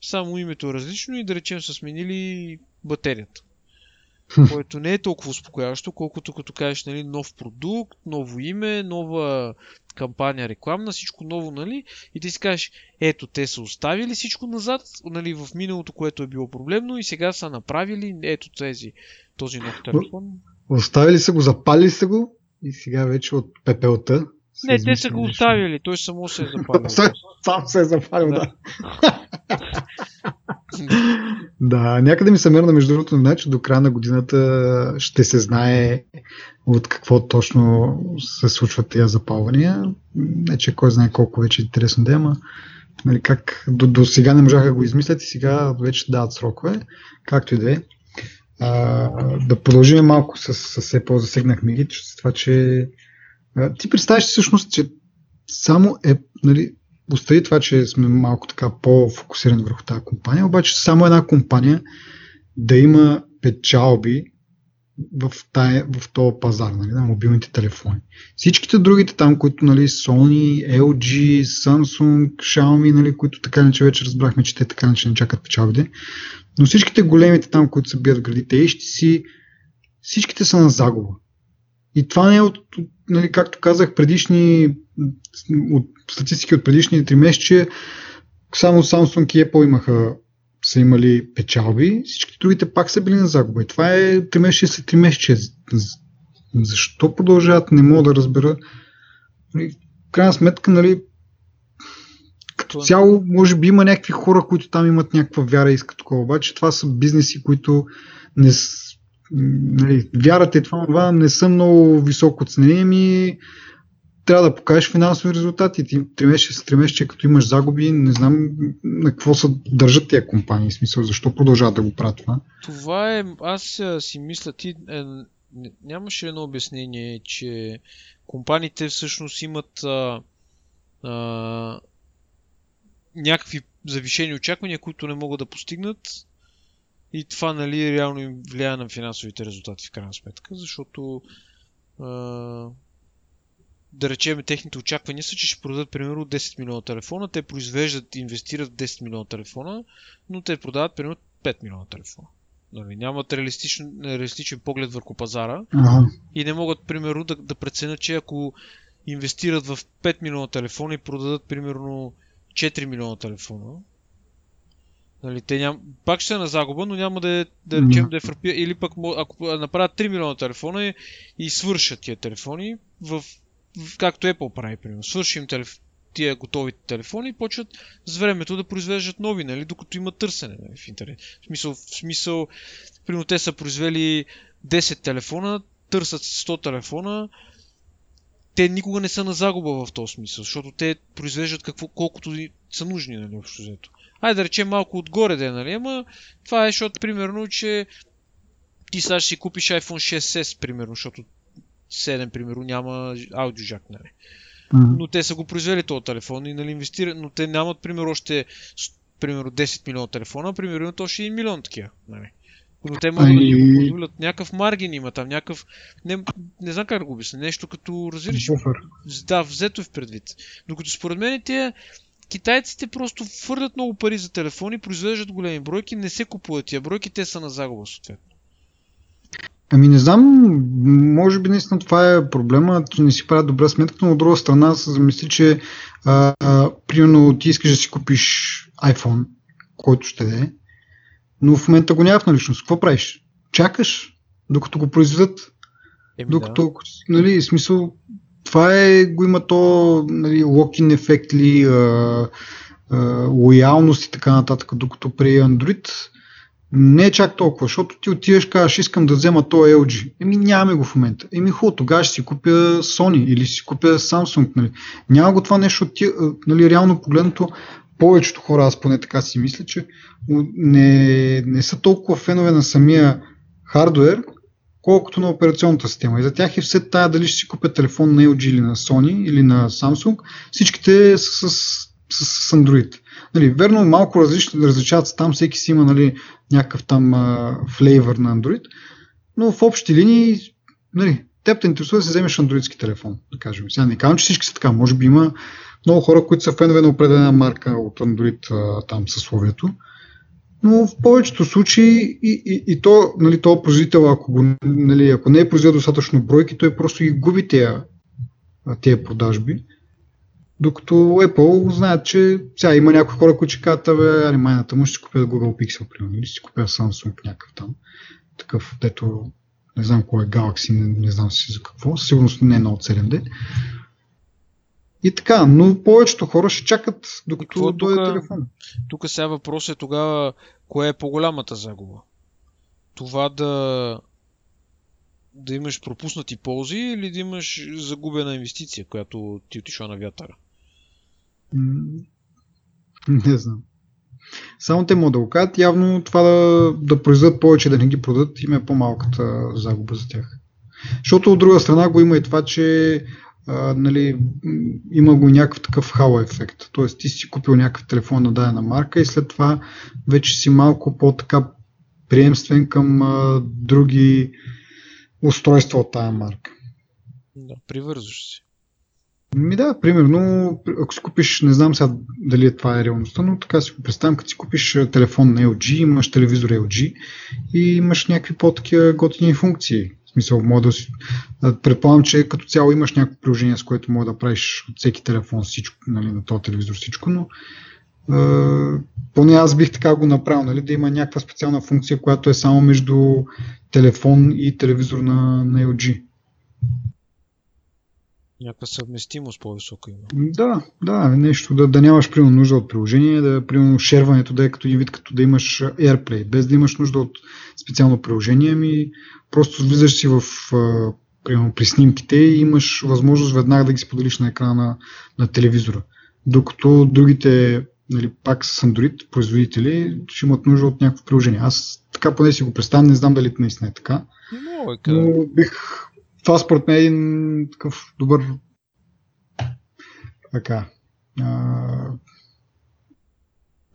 само името е различно и да речем са сменили батерията. Което не е толкова успокояващо, колкото като кажеш нали, нов продукт, ново име, нова кампания рекламна, всичко ново, нали? И ти си кажеш, ето, те са оставили всичко назад, нали, в миналото, което е било проблемно и сега са направили, ето тези този нов телефон. Оставили са го, запали са го и сега вече от пепелта Не, те са го оставили, той само се е (laughs) запалил. Сам се е запалил, да. (laughs) да, някъде ми се мерна между другото, не, че до края на годината ще се знае от какво точно се случват тези запалвания. Не, че кой знае колко вече е интересно да има. Нали, как до, до сега не можаха да го измислят и сега вече дават срокове, както и да е. да продължим малко с, с все по-засегнахме ги, с това, че а, ти представяш всъщност, че само е, нали, остави това, че сме малко така по-фокусирани върху тази компания, обаче само една компания да има печалби в, тая, в този пазар нали, на мобилните телефони. Всичките другите там, които нали, Sony, LG, Samsung, Xiaomi, нали, които така не че вече разбрахме, че те така не че не чакат печалбите, но всичките големите там, които се бият в градите, HTC, всичките са на загуба. И това не е от, нали, както казах, предишни, от статистики от предишни три месеца, само Samsung и Apple имаха са имали печалби, всички другите пак са били на загуба. И това е 3 месеца след 3 месеца. Защо продължават, не мога да разбера. Нали, в крайна сметка, нали, като цяло, може би има някакви хора, които там имат някаква вяра и искат такова, обаче това са бизнеси, които не, нали, вярата и това, това не са много високо ценени, трябва да покажеш финансови резултати. Ти тримеше с тримеше, като имаш загуби, не знам на какво се държат тия компании, в смисъл, защо продължават да го правят това. Това е, аз си мисля, ти е, нямаше едно обяснение, че компаниите всъщност имат а, а, някакви завишени очаквания, които не могат да постигнат и това нали реално им влияе на финансовите резултати в крайна сметка, защото а, да речем, техните очаквания са, че ще продадат примерно 10 милиона телефона. Те произвеждат, инвестират 10 милиона телефона, но те продават примерно 5 милиона телефона. Нали, нямат реалистичен, реалистичен поглед върху пазара ага. и не могат, примерно, да, да преценят, че ако инвестират в 5 милиона телефона и продадат, примерно, 4 милиона телефона, Нали, те ням... Пак ще са на загуба, но няма да, е, да речем да е фрапия. Или пък ако направят 3 милиона телефона и, и свършат тия телефони в както Apple прави, примерно. Свършим телеф... тия готовите телефони и почват с времето да произвеждат нови, нали, докато има търсене нали, в интернет. В смисъл, в смисъл примерно те са произвели 10 телефона, търсят 100 телефона, те никога не са на загуба в този смисъл, защото те произвеждат какво, колкото са нужни, нали, общо взето. Айде да речем малко отгоре да е, нали, ама това е, защото, примерно, че ти сега ще си купиш iPhone 6s, примерно, защото 7, примерно, няма аудиожак, нали. Но те са го произвели този телефон и нали, инвестират, но те нямат, примерно, още примерно 10 милиона телефона, примерно имат още 1 милион такива. Нали. Но те могат да ни го позволят. Някакъв маргин има там, някакъв... Не, не знам как да го обясня. Нещо като, разбираш... Да, взето е в предвид. Докато според мен тия китайците просто фърлят много пари за телефони, произвеждат големи бройки, не се купуват тия бройки, те са на загуба съответно. Ами не знам, може би наистина това е проблема, че не си правят добра сметка, но от друга страна се замисли, че а, а, примерно ти искаш да си купиш iPhone, който ще е, но в момента го няма в наличност. Какво правиш? Чакаш, докато го произведат. Еми, докато, да. нали, смисъл, това е, го има то, нали, локин ефект ли, а, а, лоялност и така нататък, докато при Android не е чак толкова, защото ти отиваш, казваш, искам да взема то LG. Еми нямаме го в момента. Еми хубаво, тогава ще си купя Sony или си купя Samsung. Нали. Няма го това нещо, ти, нали, реално погледнато, повечето хора, аз поне така си мисля, че не, не са толкова фенове на самия хардвер, колкото на операционната система. И за тях е все тая дали ще си купят телефон на LG или на Sony или на Samsung, всичките са с, с, Android. Нали, верно, малко различни, различават се там, всеки си има нали, някакъв там флейвър на Android, но в общи линии, нали, теб те интересува да си вземеш андроидски телефон, да кажем. Сега не казвам, че всички са така. Може би има много хора, които са фенове на определена марка от Android а, там съсловието. Но в повечето случаи и, и, и то, нали, то производител, ако, го, нали, ако не е произвел достатъчно бройки, той просто ги губи тези, тези продажби. Докато Apple знаят, че сега има някои хора, които ще кажат, али майната му ще си купя Google Pixel, примерно, или си купя Samsung някакъв там. Такъв, дето не знам кой е Galaxy, не, не знам си за какво, сигурно не е на от 7D. И така, но повечето хора ще чакат докато дойде телефон. Тук сега въпрос е тогава, кое е по-голямата загуба? Това да да имаш пропуснати ползи или да имаш загубена инвестиция, която ти отишла на вятъра? Не знам. Само те могат да го кажат. Явно това да, да произведат повече, да не ги продадат, им е по-малката загуба за тях. Защото от друга страна го има и това, че а, нали, има го някакъв такъв хало ефект. Тоест ти си купил някакъв телефон на дадена марка и след това вече си малко по-така приемствен към а, други устройства от тая марка. Да, привързваш се. Ми да, примерно, ако си купиш, не знам сега дали е това е реалността, но така си го представям, като си купиш телефон на LG, имаш телевизор LG и имаш някакви по-такива готини функции. В смисъл, може да си... Предполагам, че като цяло имаш някакво приложение, с което може да правиш от всеки телефон всичко, нали, на този телевизор всичко, но е, поне аз бих така го направил, нали, да има някаква специална функция, която е само между телефон и телевизор на, на LG. Някаква съвместимост по-висока има. Да, да, нещо, да, да нямаш примерно нужда от приложение, да примерно шерването да е като вид, като да имаш AirPlay, без да имаш нужда от специално приложение, ми просто влизаш си в примерно при снимките и имаш възможност веднага да ги споделиш на екрана на, на телевизора. Докато другите нали, пак с Android производители ще имат нужда от някакво приложение. Аз така поне си го представям, не знам дали наистина е така. Но бих... Това според мен е един такъв добър така, а,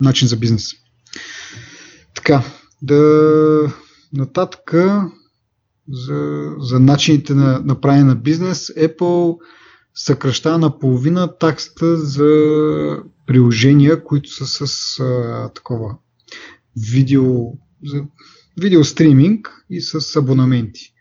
начин за бизнес. Така, да нататък за, за начините на, на правене на бизнес, Apple съкръщава наполовина таксата за приложения, които са с а, такова видео, за видео стриминг и с абонаменти.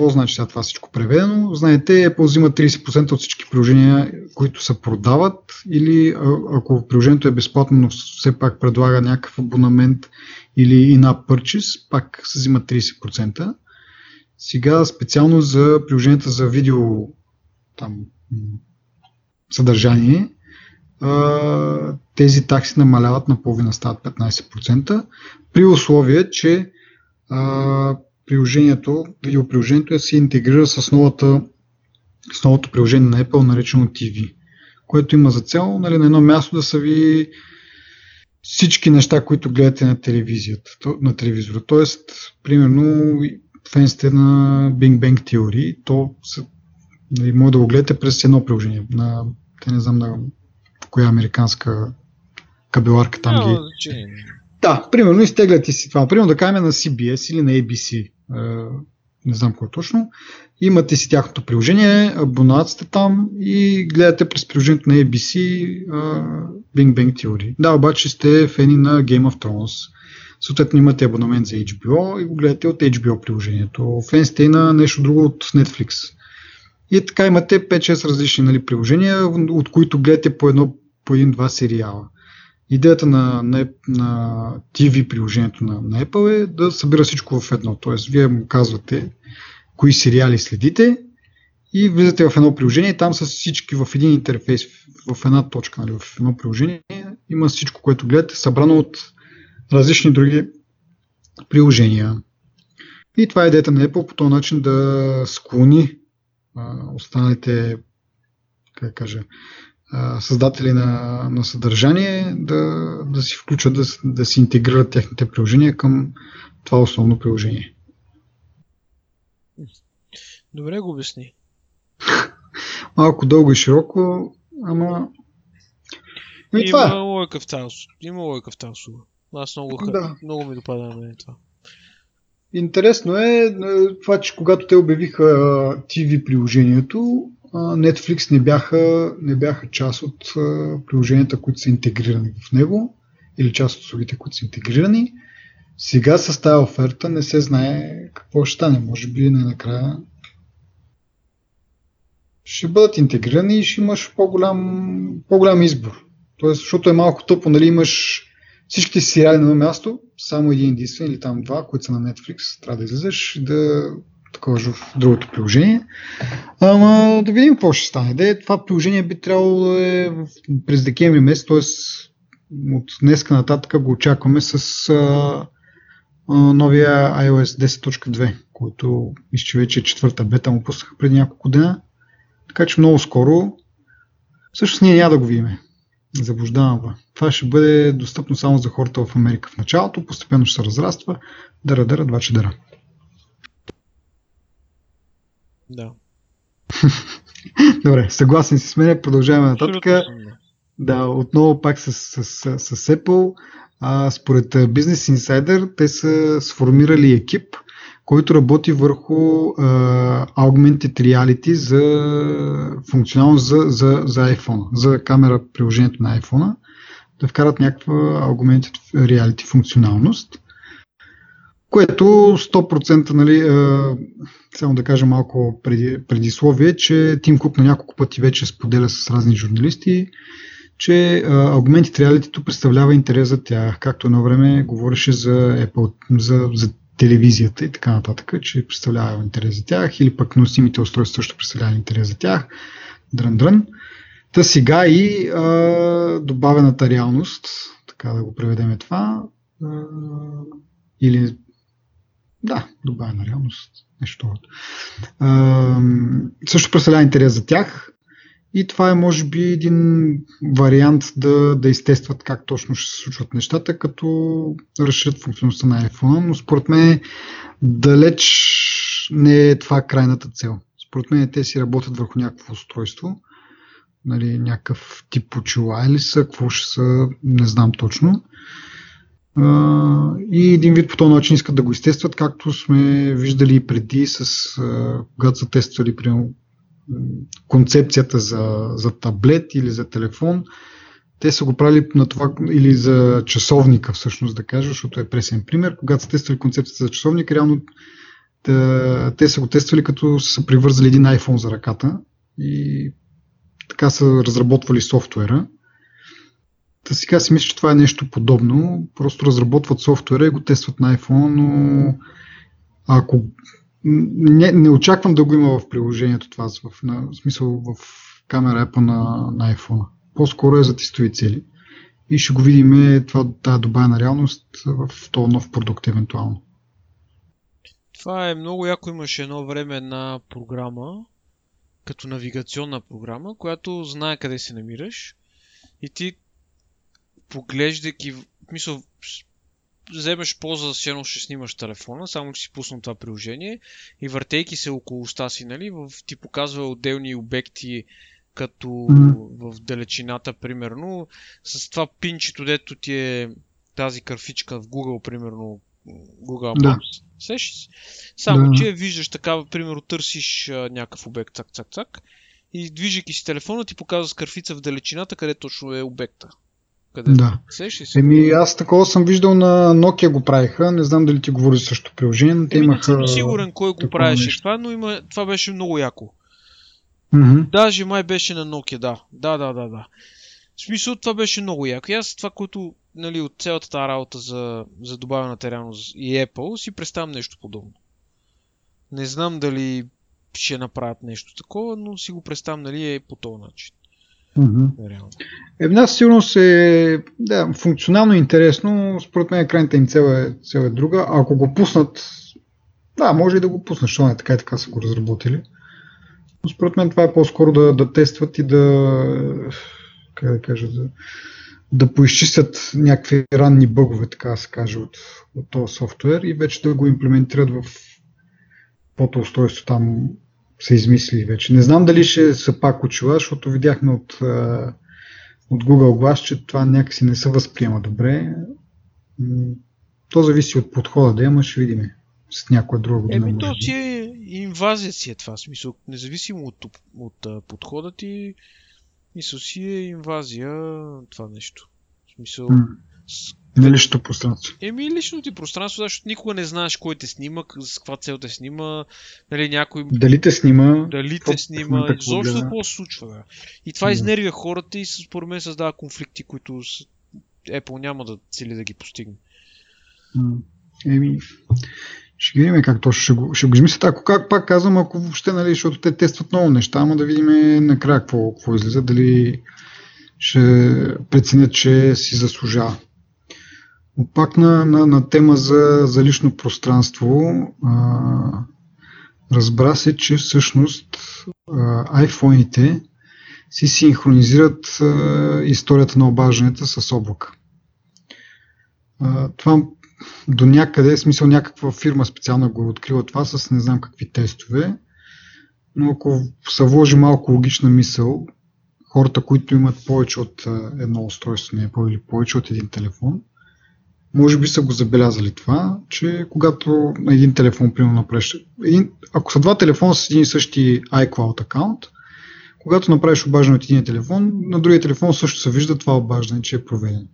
Какво значи сега това всичко преведено? Знаете, Apple взима 30% от всички приложения, които се продават или ако приложението е безплатно, но все пак предлага някакъв абонамент или in-app purchase, пак се взима 30%. Сега специално за приложенията за видео там, съдържание, тези такси намаляват на половина, стават 15%, при условие, че приложението, видеоприложението е се интегрира с, новата, с новото приложение на Apple, наречено TV, което има за цел нали, на едно място да са ви всички неща, които гледате на телевизията, на телевизора. Тоест, примерно, фенсите на Bing Bang Theory, то са, нали, може да го гледате през едно приложение. На, те не знам на коя американска кабеларка там ги... Да, примерно изтегляте си това. Примерно да кажем на CBS или на ABC. Е, не знам кое точно. Имате си тяхното приложение, абонат там и гледате през приложението на ABC Bing Bang Theory. Да, обаче сте фени на Game of Thrones. Съответно имате абонамент за HBO и го гледате от HBO приложението. Фен сте и на нещо друго от Netflix. И така имате 5-6 различни нали, приложения, от които гледате по едно по един-два сериала. Идеята на, на, на TV приложението на, на Apple е да събира всичко в едно. Тоест, вие му казвате кои сериали следите и влизате в едно приложение. Там са всички в един интерфейс, в една точка, нали, в едно приложение. Има всичко, което гледате, събрано от различни други приложения. И това е идеята на Apple по този начин да склони а, останалите, как кажа, създатели на, на съдържание да, да си включат, да, да си интегрират техните приложения към това основно приложение. Добре го обясни. (laughs) Малко дълго и широко, ама... И това има лойка в тази Има лойка в тази Аз много, да. много ми допада на мен това. Интересно е, е това, че когато те обявиха TV приложението, Netflix не бяха, не бяха част от приложенията, които са интегрирани в него или част от услугите, които са интегрирани. Сега с тази оферта не се знае какво ще стане. Може би най-накрая ще бъдат интегрирани и ще имаш по-голям, по-голям избор. Тоест, защото е малко тъпо, нали, имаш всичките сериали на едно място, само един единствен или там два, които са на Netflix, трябва да излизаш да такова в другото приложение. Ама да видим какво ще стане. Де, това приложение би трябвало да е през декември месец, т.е. от днеска нататък го очакваме с а, а, новия iOS 10.2, който мисля, че вече е четвърта бета му пуснаха преди няколко дена. Така че много скоро. Всъщност ние няма да го видим. Заблуждавам го. Това ще бъде достъпно само за хората в Америка в началото, постепенно ще се разраства. Дара, дара, два дара. Да. (laughs) Добре, съгласен си с мен, продължаваме нататък. Да, отново пак с, с, с, с Apple. А, според Business Insider те са сформирали екип, който работи върху uh, Augmented Reality за функционалност за, за, за iPhone, за камера приложението на iPhone, да вкарат някаква Augmented Reality функционалност, което 100% нали, uh, само да кажа малко преди, предисловие, че Тим Кук на няколко пъти вече споделя с разни журналисти, че Augmented Reality представлява интерес за тях, както едно време говореше за Apple, за, за телевизията и така нататък, че представлява интерес за тях, или пък носимите устройства също представлява интерес за тях. Дрън-дрън. Та сега и а, добавената реалност, така да го преведеме това, а, или да, добавена реалност, нещо. А, също представлява интерес за тях. И това е, може би, един вариант да, да изтестват как точно ще се случват нещата, като разширят функционалността на iPhone, но според мен далеч не е това крайната цел. Според мен те си работят върху някакво устройство, нали, някакъв тип очила или са, какво ще са, не знам точно. И един вид по този начин искат да го изтестват, както сме виждали и преди, с, когато са тествали примерно концепцията за, за таблет или за телефон, те са го правили на това, или за часовника всъщност да кажа, защото е пресен пример. Когато са тествали концепцията за часовник, реално да, те са го тествали като са привързали един iPhone за ръката и така са разработвали софтуера. Та сега си мисля, че това е нещо подобно. Просто разработват софтуера и го тестват на iPhone, но ако не, не очаквам да го има в приложението това, в, на, в смисъл в камера Apple на, на iPhone. По-скоро е за тестови цели. И ще го видим това, тази добавена реалност в този нов продукт евентуално. Това е много яко. Имаше едно време една програма, като навигационна програма, която знае къде се намираш и ти поглеждайки, в смисъл, вземеш полза, с едно ще снимаш телефона, само че си пусна това приложение и въртейки се около уста си, нали, в, ти показва отделни обекти, като mm-hmm. в далечината, примерно, с това пинчето, дето ти е тази кърфичка в Google, примерно, Google Maps. Да. Сеш? Само, да. че виждаш така, примерно, търсиш а, някакъв обект, цак, цак, цак, и движейки си телефона, ти показва с кърфица в далечината, къде точно е обекта. Къде да. Сеш си? Еми, аз такова съм виждал на Nokia го правиха. Не знам дали ти говори също приложение, но те Еми, имаха... Не съм сигурен кой го правеше това, но има... това беше много яко. Mm-hmm. Даже май беше на Nokia, да. Да, да, да, да. В смисъл това беше много яко. И аз това, което нали, от цялата тази работа за, за добавената реалност и Apple си представям нещо подобно. Не знам дали ще направят нещо такова, но си го представям нали, е по този начин. Mm-hmm. Една сигурност е да, функционално интересно, според мен крайната им цел е, цел е друга. Ако го пуснат, да, може и да го пуснат, защото не така и така са го разработили. Но според мен това е по-скоро да, да тестват и да, как да кажа, да, да поизчистят някакви ранни бъгове, така да се каже, от, от този софтуер и вече да го имплементират в по устройство там са измислили вече. Не знам дали ще са пак очила, защото видяхме от, от Google Glass, че това някакси не се възприема добре. То зависи от подхода да има, ще видим с някоя друга година. Еми, то си е инвазия си е това, смисъл, независимо от, от, от подхода ти, мисъл си е инвазия това нещо. В смисъл, mm. На личното пространство. Еми, личното ти пространство, защото никога не знаеш кой те снима, с каква цел те снима, нали, някой... Дали те снима. Дали те снима, изобщо какво се случва. Да. И това да. изнервя хората и според мен създава конфликти, които Apple няма да цели да ги постигне. Еми, ще видим как точно ще го, ще го измислят. Ако как пак казвам, ако въобще, нали, защото те тестват много неща, ама да видим накрая какво, какво излиза, дали ще преценят, че си заслужава. Пак на, на, на тема за, за лично пространство, а, разбра се, че всъщност а, си синхронизират а, историята на обажданията с облака. А, това до някъде, смисъл някаква фирма специално го е открила това с не знам какви тестове, но ако се вложи малко логична мисъл, хората, които имат повече от едно устройство, не е или повече от един телефон, може би са го забелязали това, че когато на един телефон, примерно, направиш, един, ако са два телефона с един и същи iCloud аккаунт, когато направиш обаждане от един телефон, на другия телефон също се вижда това обаждане, че е проведено.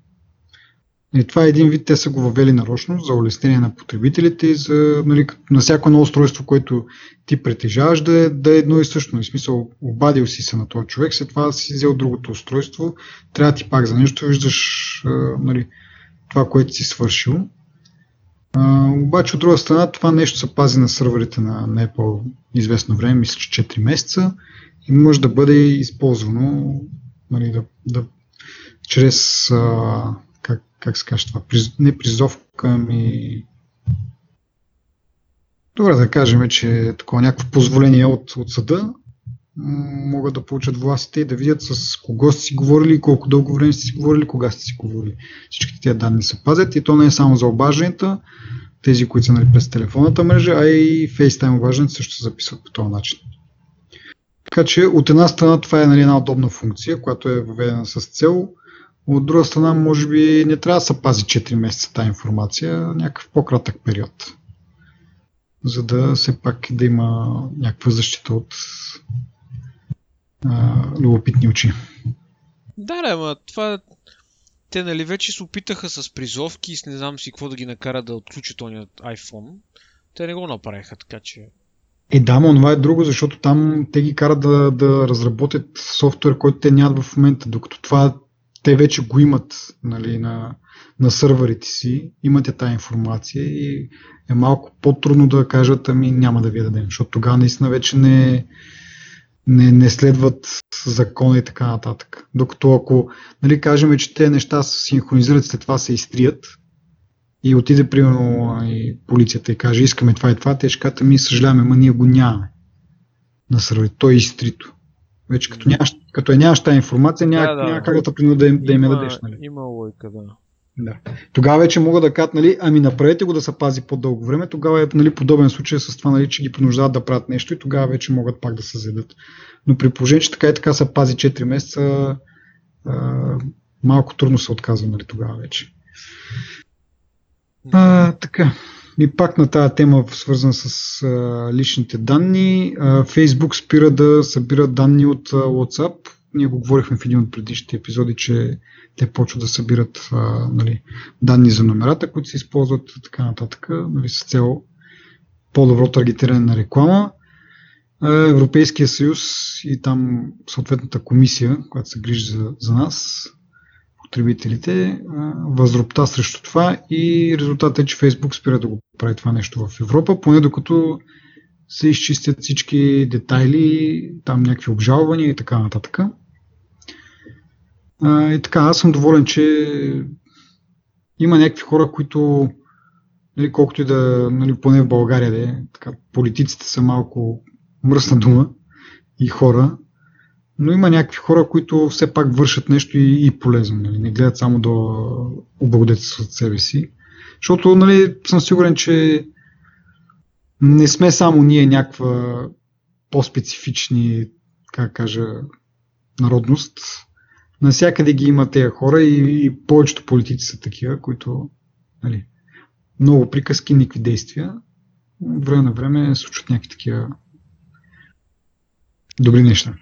И това е един вид, те са го въвели нарочно за улеснение на потребителите и за, нали, на всяко едно устройство, което ти притежаваш, да е, да е едно и също. В смисъл, обадил си се на този човек, след това си взел другото устройство, трябва ти пак за нещо, виждаш нали, това, което си свършил. А, обаче от друга страна това нещо се пази на сървърите на, на Apple известно време, мисля, че 4 месеца и може да бъде използвано нали, да, да, чрез а, как, как се каже това, приз, не призовка, ми добре да кажем, че е такова някакво позволение от, от съда могат да получат властите и да видят с кого сте си говорили, колко дълго време сте си говорили, кога сте си говорили. Всички тези данни се пазят и то не е само за обажданията, тези, които са нали, през телефонната мрежа, а и FaceTime обажданията също се записват по този начин. Така че от една страна това е нали, една удобна функция, която е въведена с цел. От друга страна, може би не трябва да се пази 4 месеца тази информация, някакъв по-кратък период. За да все пак да има някаква защита от а, любопитни очи. Да, да, ама това те нали вече се опитаха с призовки и с не знам си какво да ги накара да отключат този iPhone. Те не го направиха, така че... Е, да, но това е друго, защото там те ги карат да, да разработят софтуер, който те нямат в момента, докато това те вече го имат нали, на, на сървърите си, имате тази информация и е малко по-трудно да кажат, ами няма да ви я дадем, защото тогава наистина вече не, не, не следват закона и така нататък. Докато ако нали, кажем, че те неща се синхронизират, след това се изтрият и отиде примерно и полицията и каже искаме това и това, те ще кажат, ми съжаляваме, ма ние го нямаме на сървър. Той е изтрито. Вече като, нямаш, като е нямаш тази информация, няма, да, да. няма как да принуда да, им, да им я дадеш. Нали? Има лойка, да. Да. Тогава вече мога да кажат, нали, ами направете го да се пази по-дълго време, тогава е нали, подобен случай с това, нали, че ги принуждават да правят нещо и тогава вече могат пак да се зададат. Но при положение, че така и така се пази 4 месеца, а, малко трудно се отказва нали, тогава вече. А, така. И пак на тази тема, свързана с а, личните данни, а, Facebook спира да събира данни от а, WhatsApp. Ние го говорихме в един от предишните епизоди, че те почват да събират а, нали, данни за номерата, които се използват така нататък, нали, с цел по-добро таргетиране на реклама. Европейския съюз и там съответната комисия, която се грижи за, за нас, потребителите, възропта срещу това и резултатът е, че Фейсбук спира да го прави това нещо в Европа, поне докато се изчистят всички детайли, там някакви обжалвания и така нататък. А, и така, аз съм доволен, че има някакви хора, които, нали, колкото и да, нали, поне в България, да е, така, политиците са малко мръсна дума и хора, но има някакви хора, които все пак вършат нещо и, и полезно, нали, не гледат само да облагодетелстват себе си. Защото нали, съм сигурен, че не сме само ние някаква по-специфични, как кажа, народност, Насякъде ги има тези хора и, и повечето политици са такива, които нали, много приказки, никакви действия. От време на време случват някакви такива добри неща.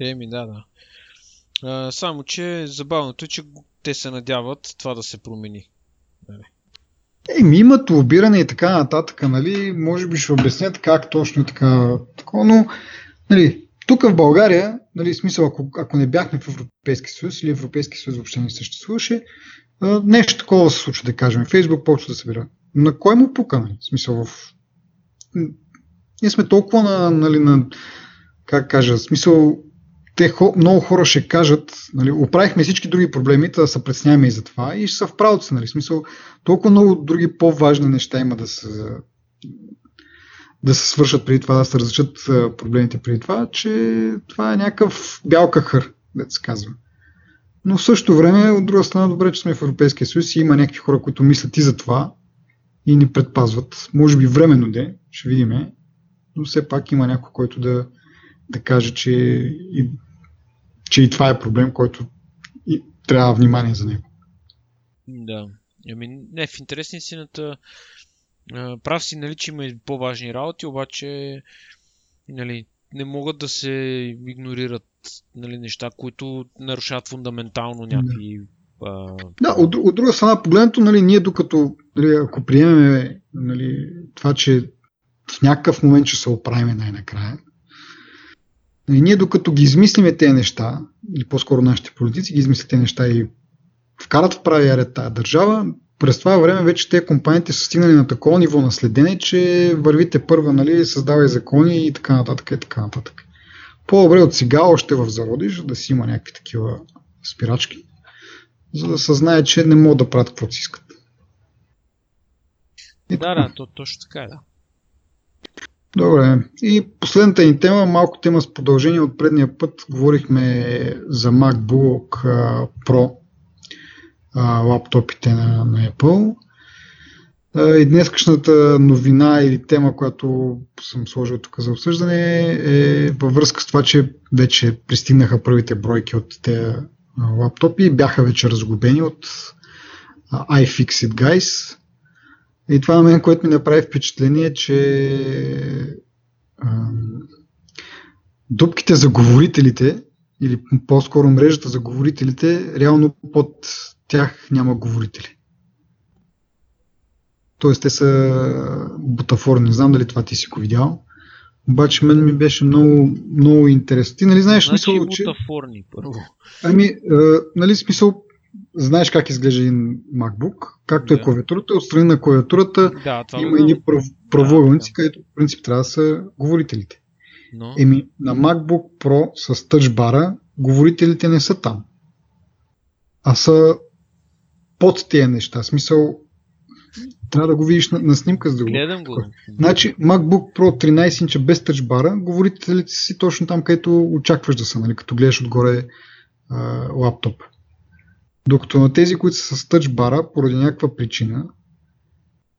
Еми, да, да. А, само, че забавното е, че те се надяват това да се промени. Нали. Еми, имат лобиране и така нататък, нали? Може би ще обяснят как точно така, такова, но нали, тук в България, нали, смисъл, ако, ако не бяхме в Европейски съюз или Европейски съюз въобще не съществуваше, нещо такова се случва, да кажем. Фейсбук почва да събира. На кой му пука? Нали? Смисъл, в ние сме толкова на, нали, на как кажа, смисъл, те много хора ще кажат, нали, оправихме всички други проблеми, да се предсняваме и за това и ще са в правото нали, смисъл, толкова много други по-важни неща има да се, да се свършат преди това, да се разрешат проблемите преди това, че това е някакъв бял кахър, да се казва. Но в същото време, от друга страна, добре, че сме в Европейския съюз и има някакви хора, които мислят и за това и ни предпазват. Може би временно де, ще видим, но все пак има някой, който да, да каже, че и, че и това е проблем, който и трябва внимание за него. Да. Ами, не, в интересни сината прав си, нали, че има и по-важни работи, обаче нали, не могат да се игнорират нали, неща, които нарушават фундаментално някакви. А... Да, от, от друга страна, погледнато, нали, ние докато, нали, ако приемем нали, това, че в някакъв момент ще се оправим най-накрая, нали, ние докато ги измислиме тези неща, или по-скоро нашите политици ги измислят тези неща и вкарат в правия ред тази държава, през това време вече те компаниите са стигнали на такова ниво на следене, че вървите първа, нали, създавай закони и така нататък и така нататък. По-добре от сега още в зародиш, да си има някакви такива спирачки, за да се знае, че не могат да правят каквото си искат. И да, да, то, точно така е, да. Добре. И последната ни тема, малко тема с продължение от предния път, говорихме за MacBook Pro а, лаптопите на, на Apple. А, и днескашната новина или тема, която съм сложил тук за обсъждане е във връзка с това, че вече пристигнаха първите бройки от тези лаптопи и бяха вече разгубени от iFixit Guys. И това на мен, което ми направи впечатление, че а, дупките за говорителите или по-скоро мрежата за говорителите, реално под тях няма говорители. Тоест те са бутафорни. Не знам дали това ти си го видял. Обаче мен ми беше много, много интересно. Ти нали знаеш значи смисъл, че... бутафорни, първо. Ами, е, нали смисъл, знаеш как изглежда един MacBook, както е да. е клавиатурата, отстрани на клавиатурата да, има едни прав... правоъгълници, да, да. където в принцип трябва да са говорителите. Но... Еми, на MacBook Pro с тъчбара говорителите не са там, а са под тези неща. Смисъл, трябва да го видиш на, на снимка, за да го. Гледам го. Значи, MacBook Pro 13 инча без тъчбара, говорителите си точно там, където очакваш да са, нали, като гледаш отгоре а, лаптоп. Докато на тези, които са с тъчбара, поради някаква причина,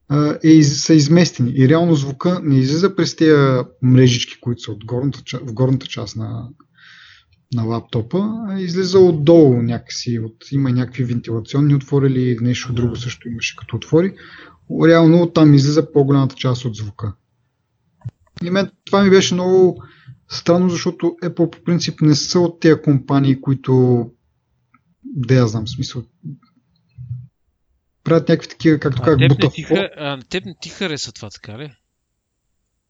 а, е, са изместени. И реално звука не излиза през тези мрежички, които са от горната, в горната част на, на лаптопа, излиза отдолу някакси. От, има някакви вентилационни отвори или нещо друго също имаше като отвори. Реално там излиза по-голямата част от звука. И мен това ми беше много странно, защото Apple по принцип не са от тези компании, които да я знам, смисъл правят някакви такива, както как бутафор. А теб не ти хареса това, така ли?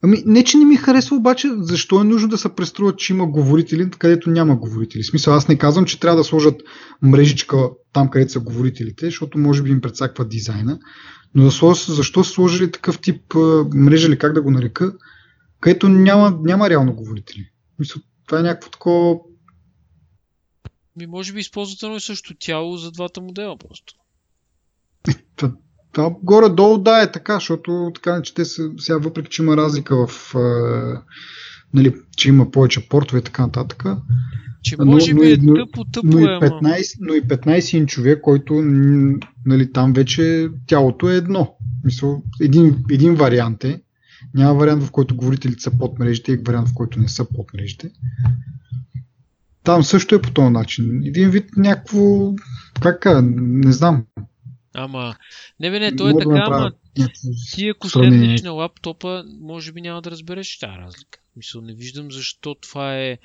Ами, не, че не ми харесва, обаче, защо е нужно да се преструват, че има говорители, където няма говорители? В смисъл, аз не казвам, че трябва да сложат мрежичка там, където са говорителите, защото може би им предсаква дизайна, но защо са сложили такъв тип мрежа или как да го нарека, където няма, няма реално говорители? Мисля, това е някакво такова... Ми, може би използват едно и също тяло за двата модела просто. Е, това горе-долу да е така, защото така че те са, сега въпреки, че има разлика в а, нали, че има повече портове и така нататък. Че може но, би е тъпо, тъпо но, и 15, но и 15 инчове, който нали, там вече тялото е едно. Мисъл, един, един вариант е. Няма вариант, в който говорителите са под мрежите и вариант, в който не са под мрежите. Там също е по този начин. Един вид някакво, как не знам, Ама, не бе, не, то е така, ама ти ако седнеш на лаптопа, може би няма да разбереш тази разлика. Мисля, не виждам защо това е...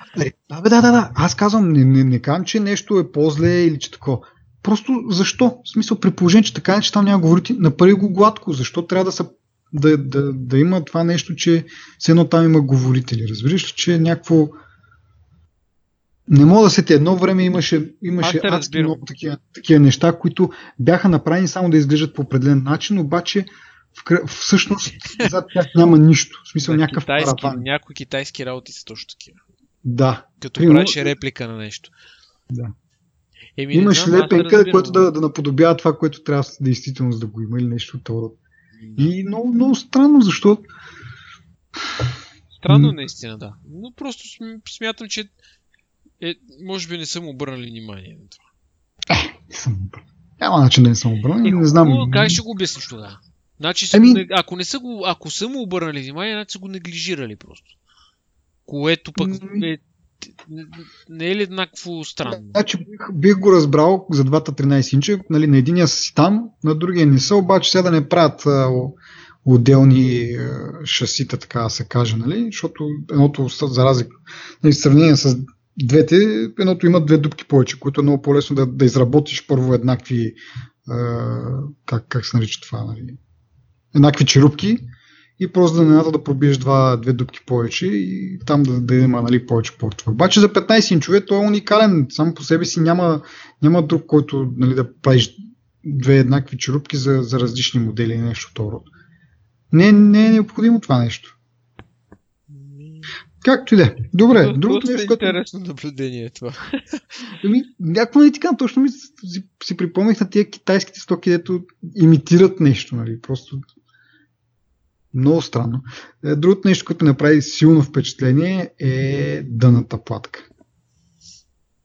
Да, бе, да, да, да. Аз казвам, не, не, не казвам, че нещо е по-зле или че такова. Просто защо? В смисъл, при положение, че така, че там няма говорите, направи го гладко. Защо трябва да, са, да, да, да има това нещо, че все едно там има говорители? Разбираш ли, че е някакво не мога да се те. Едно време имаше, имаше адски много такива, такива неща, които бяха направени само да изглеждат по определен начин, обаче всъщност зад тях няма нищо. В смисъл някакъв китайски, параван. Някои китайски работи са точно такива. Да. Като Примерно... правиш реплика на нещо. Да. Еми, Имаш знам, лепенка, което да, да наподобява това, което трябва действително да го има или нещо от това. Да. И много, много странно, защото Странно наистина, да. Но просто смятам, че е, може би не съм обърнали внимание на това. Е, не съм обърнал. Няма начин да не съм обърнал. Е, не знам. Как ще го обясниш тогава? Значи, ами... ако, не са го, ако са му обърнали внимание, значи са го неглижирали просто. Което пък е, не е ли еднакво странно? Значи бих, бих го разбрал за двата 13 инча. Нали, на единия са си там, на другия не са, обаче сега да не правят а, отделни шасита, така да се каже, нали? защото едното за разлика, нали, в сравнение с двете, едното има две дупки повече, които е много по-лесно да, да изработиш първо еднакви, а, как, как се нарича това, нали? еднакви черупки и просто да не да пробиеш два, две дупки повече и там да, да има нали, повече портове. Обаче за 15 инчове той е уникален, сам по себе си няма, няма друг, който нали, да правиш две еднакви черупки за, за различни модели и нещо второ. Не, не е необходимо това нещо. Както и да е. Добре, другото нещо, което... интересно наблюдение е това. (laughs) Ами, някакво не казвам, точно ми си, си припомних на тия китайските стоки, дето имитират нещо, нали, просто много странно. Е, другото нещо, което ми направи силно впечатление е дъната платка.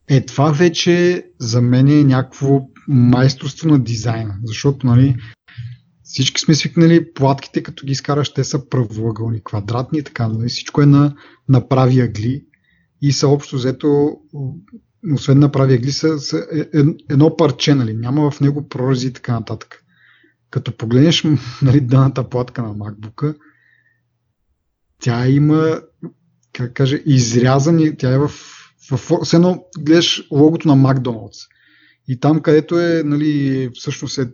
Е, това вече за мен е някакво майсторство на дизайна, защото, нали, всички сме свикнали платките, като ги изкараш, те са правоъгълни, квадратни и така, нали? всичко е на, на прави ъгли и са общо взето, освен на прави ъгли, са, са е, е, едно парче, нали? няма в него прорези и така нататък. Като погледнеш (laughs) нали, даната платка на MacBook, тя има, как каже, изрязани, тя е в, в, в едно гледаш логото на McDonald's. И там, където е, нали, всъщност е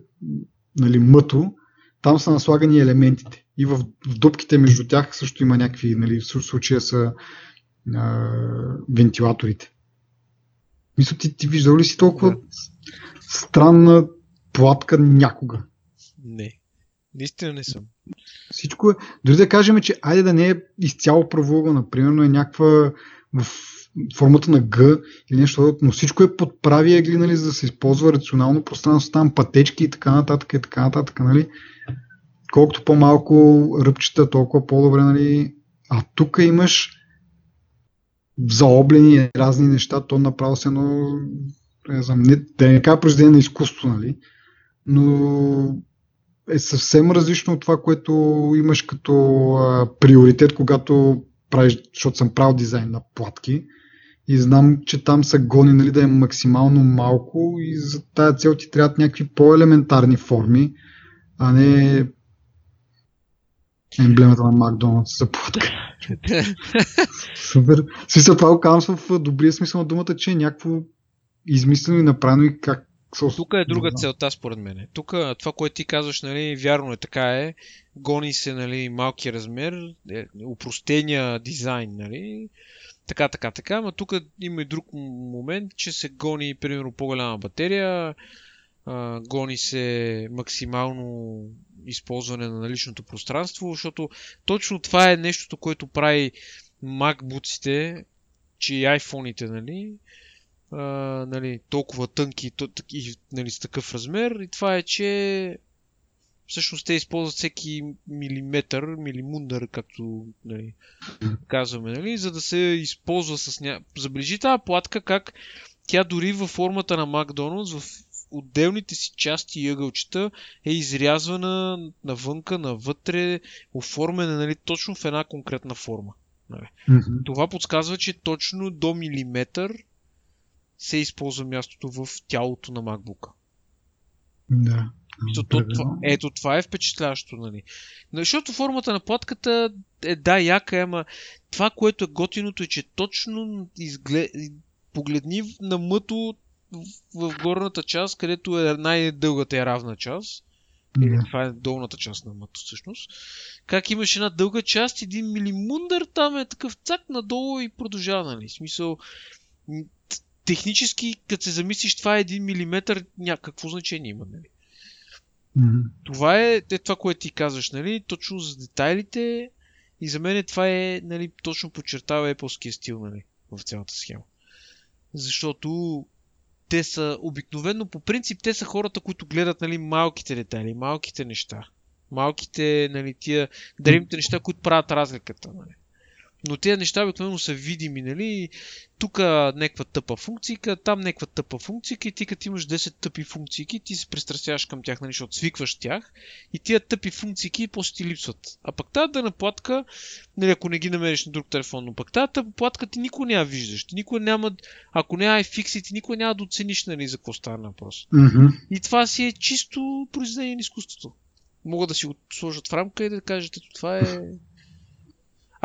нали, мъто, там са наслагани елементите. И в, в дупките между тях също има някакви, нали, в случая са а, вентилаторите. Мисля, ти, ти виждал ли си толкова да. странна платка някога? Не. Наистина не съм. Всичко е. Дори да кажем, че айде да не е изцяло правоъгълна, например, е някаква в формата на Г или нещо, но всичко е под прави ъгли, нали, за да се използва рационално пространство, там пътечки и така нататък и така нататък, нали колкото по-малко ръбчета, толкова по-добре, нали? А тук имаш заоблени разни неща, то направо се едно, не знам, не, да не кажа произведение на изкуство, нали? Но е съвсем различно от това, което имаш като а, приоритет, когато правиш, защото съм правил дизайн на платки и знам, че там са гони нали, да е максимално малко и за тази цел ти трябват някакви по-елементарни форми, а не емблемата на Макдоналдс за платка. Супер. Смисъл, това го казвам в добрия смисъл на думата, че е някакво измислено и направено и как тук е друга целта, според мен. Тук това, което ти казваш, нали, вярно е така е. Гони се нали, малки размер, е, упростения дизайн, нали. Така, така, така. Но тук има и друг момент, че се гони, примерно, по-голяма батерия, а, гони се максимално използване на наличното пространство, защото точно това е нещото, което прави MacBook-ите, че и iPhone-ите, нали, а, нали, толкова тънки и нали, с такъв размер. И това е, че всъщност те използват всеки милиметър, милимундър, както нали, казваме, нали, за да се използва с ня... Забележи тази платка как тя дори във формата на Макдоналдс, в отделните си части и ъгълчета е изрязвана навънка, навътре, оформена нали, точно в една конкретна форма. Нали. Mm-hmm. Това подсказва, че точно до милиметър се използва мястото в тялото на MacBook. Да. Ето, то, това, ето това е впечатляващо, нали? Защото формата на платката е да, яка, ама това, което е готиното е, че точно изглед... погледни на мъто в горната част, където е най-дългата и равна част. Yeah. Това е долната част на мъто всъщност. Как имаш една дълга част, един милимундър там е такъв цак надолу и продължава, нали? Смисъл, технически, като се замислиш, това е един милиметър, някакво значение има, нали? Това е, е това, което ти казваш, нали? Точно за детайлите. И за мен това е, нали, точно подчертава Apple стил, нали, в цялата схема. Защото те са обикновено, по принцип, те са хората, които гледат, нали, малките детайли, малките неща. Малките, нали, тия древните неща, които правят разликата, нали. Но тези неща обикновено са видими, нали? Тук някаква тъпа функция, там някаква тъпа функция и ти като имаш 10 тъпи функции, ти се пристрастяваш към тях, нали, защото свикваш тях и тия тъпи функции после ти липсват. А пък тази да платка, нали, ако не ги намериш на друг телефон, но пък тази тъпа платка ти никога няма виждаш. Ти никога няма, ако няма iFix, ти никога няма да оцениш нали, за какво става въпрос. Мгм. И това си е чисто произведение на изкуството. Могат да си го сложат в рамка и да кажат, ето това е...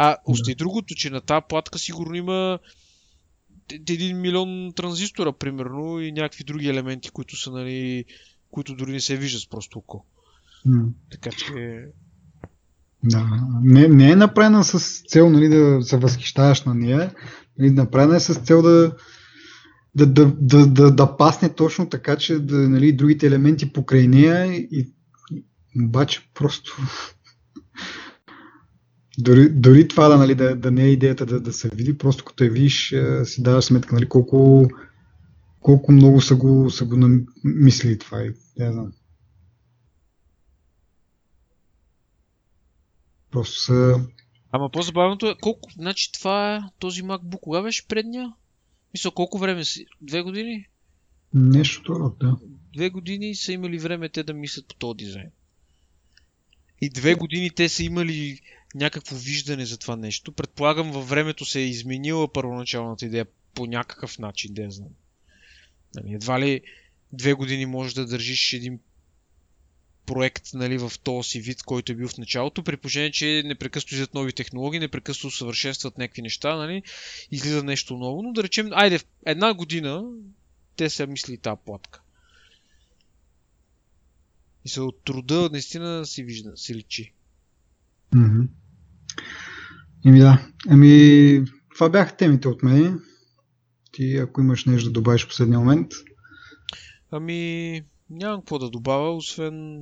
А още и другото, че на тази платка сигурно има т- един милион транзистора, примерно, и някакви други елементи, които са, нали, които дори не се виждат с просто око. Така че... Да. Не, не е направена с цел нали, да се възхищаваш на нея. Нали, направена е с цел да, да, да, да, да, да пасне точно така, че да, нали, другите елементи покрай нея и, и обаче просто дори, дори това да, нали, да, да не е идеята да, да се види, просто като я видиш е, си даваш сметка нали, колко, колко много са го, са го намислили това. И, не знам. Просто са Ама по-забавното е, колко, значи това е този MacBook, кога беше предния? Мисля, колко време си? Две години? нещо да. Две години са имали време те да мислят по този дизайн. И две години те са имали някакво виждане за това нещо. Предполагам, във времето се е изменила първоначалната идея по някакъв начин, да я знам. Нали, едва ли две години можеш да държиш един проект нали, в този вид, който е бил в началото, при положение, че непрекъснато излизат нови технологии, непрекъснато усъвършенстват някакви неща, нали, излиза нещо ново, но да речем, айде, една година те са мисли тази платка. И се от труда наистина си вижда, си личи. Мгм. Еми да. Ами, това бяха темите от мен. Ти, ако имаш нещо да добавиш в последния момент. Ами, нямам какво да добавя, освен...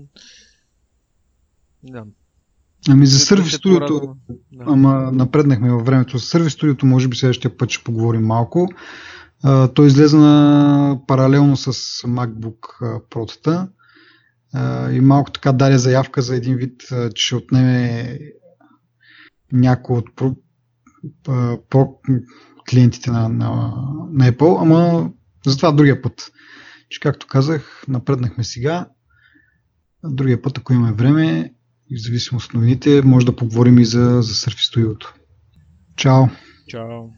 Не знам. Ами за сервис което студиото. Да. ама напреднахме във времето. За сервис студиото може би следващия път ще поговорим малко. А, той излезе на паралелно с MacBook Pro-тата и малко така даде заявка за един вид, че ще отнеме някой от про, про клиентите на, на, на Apple, ама за това другия път. Че както казах, напреднахме сега. Другия път, ако имаме време, и в зависимост от новините, може да поговорим и за, за Surface Studio. Чао! Чао.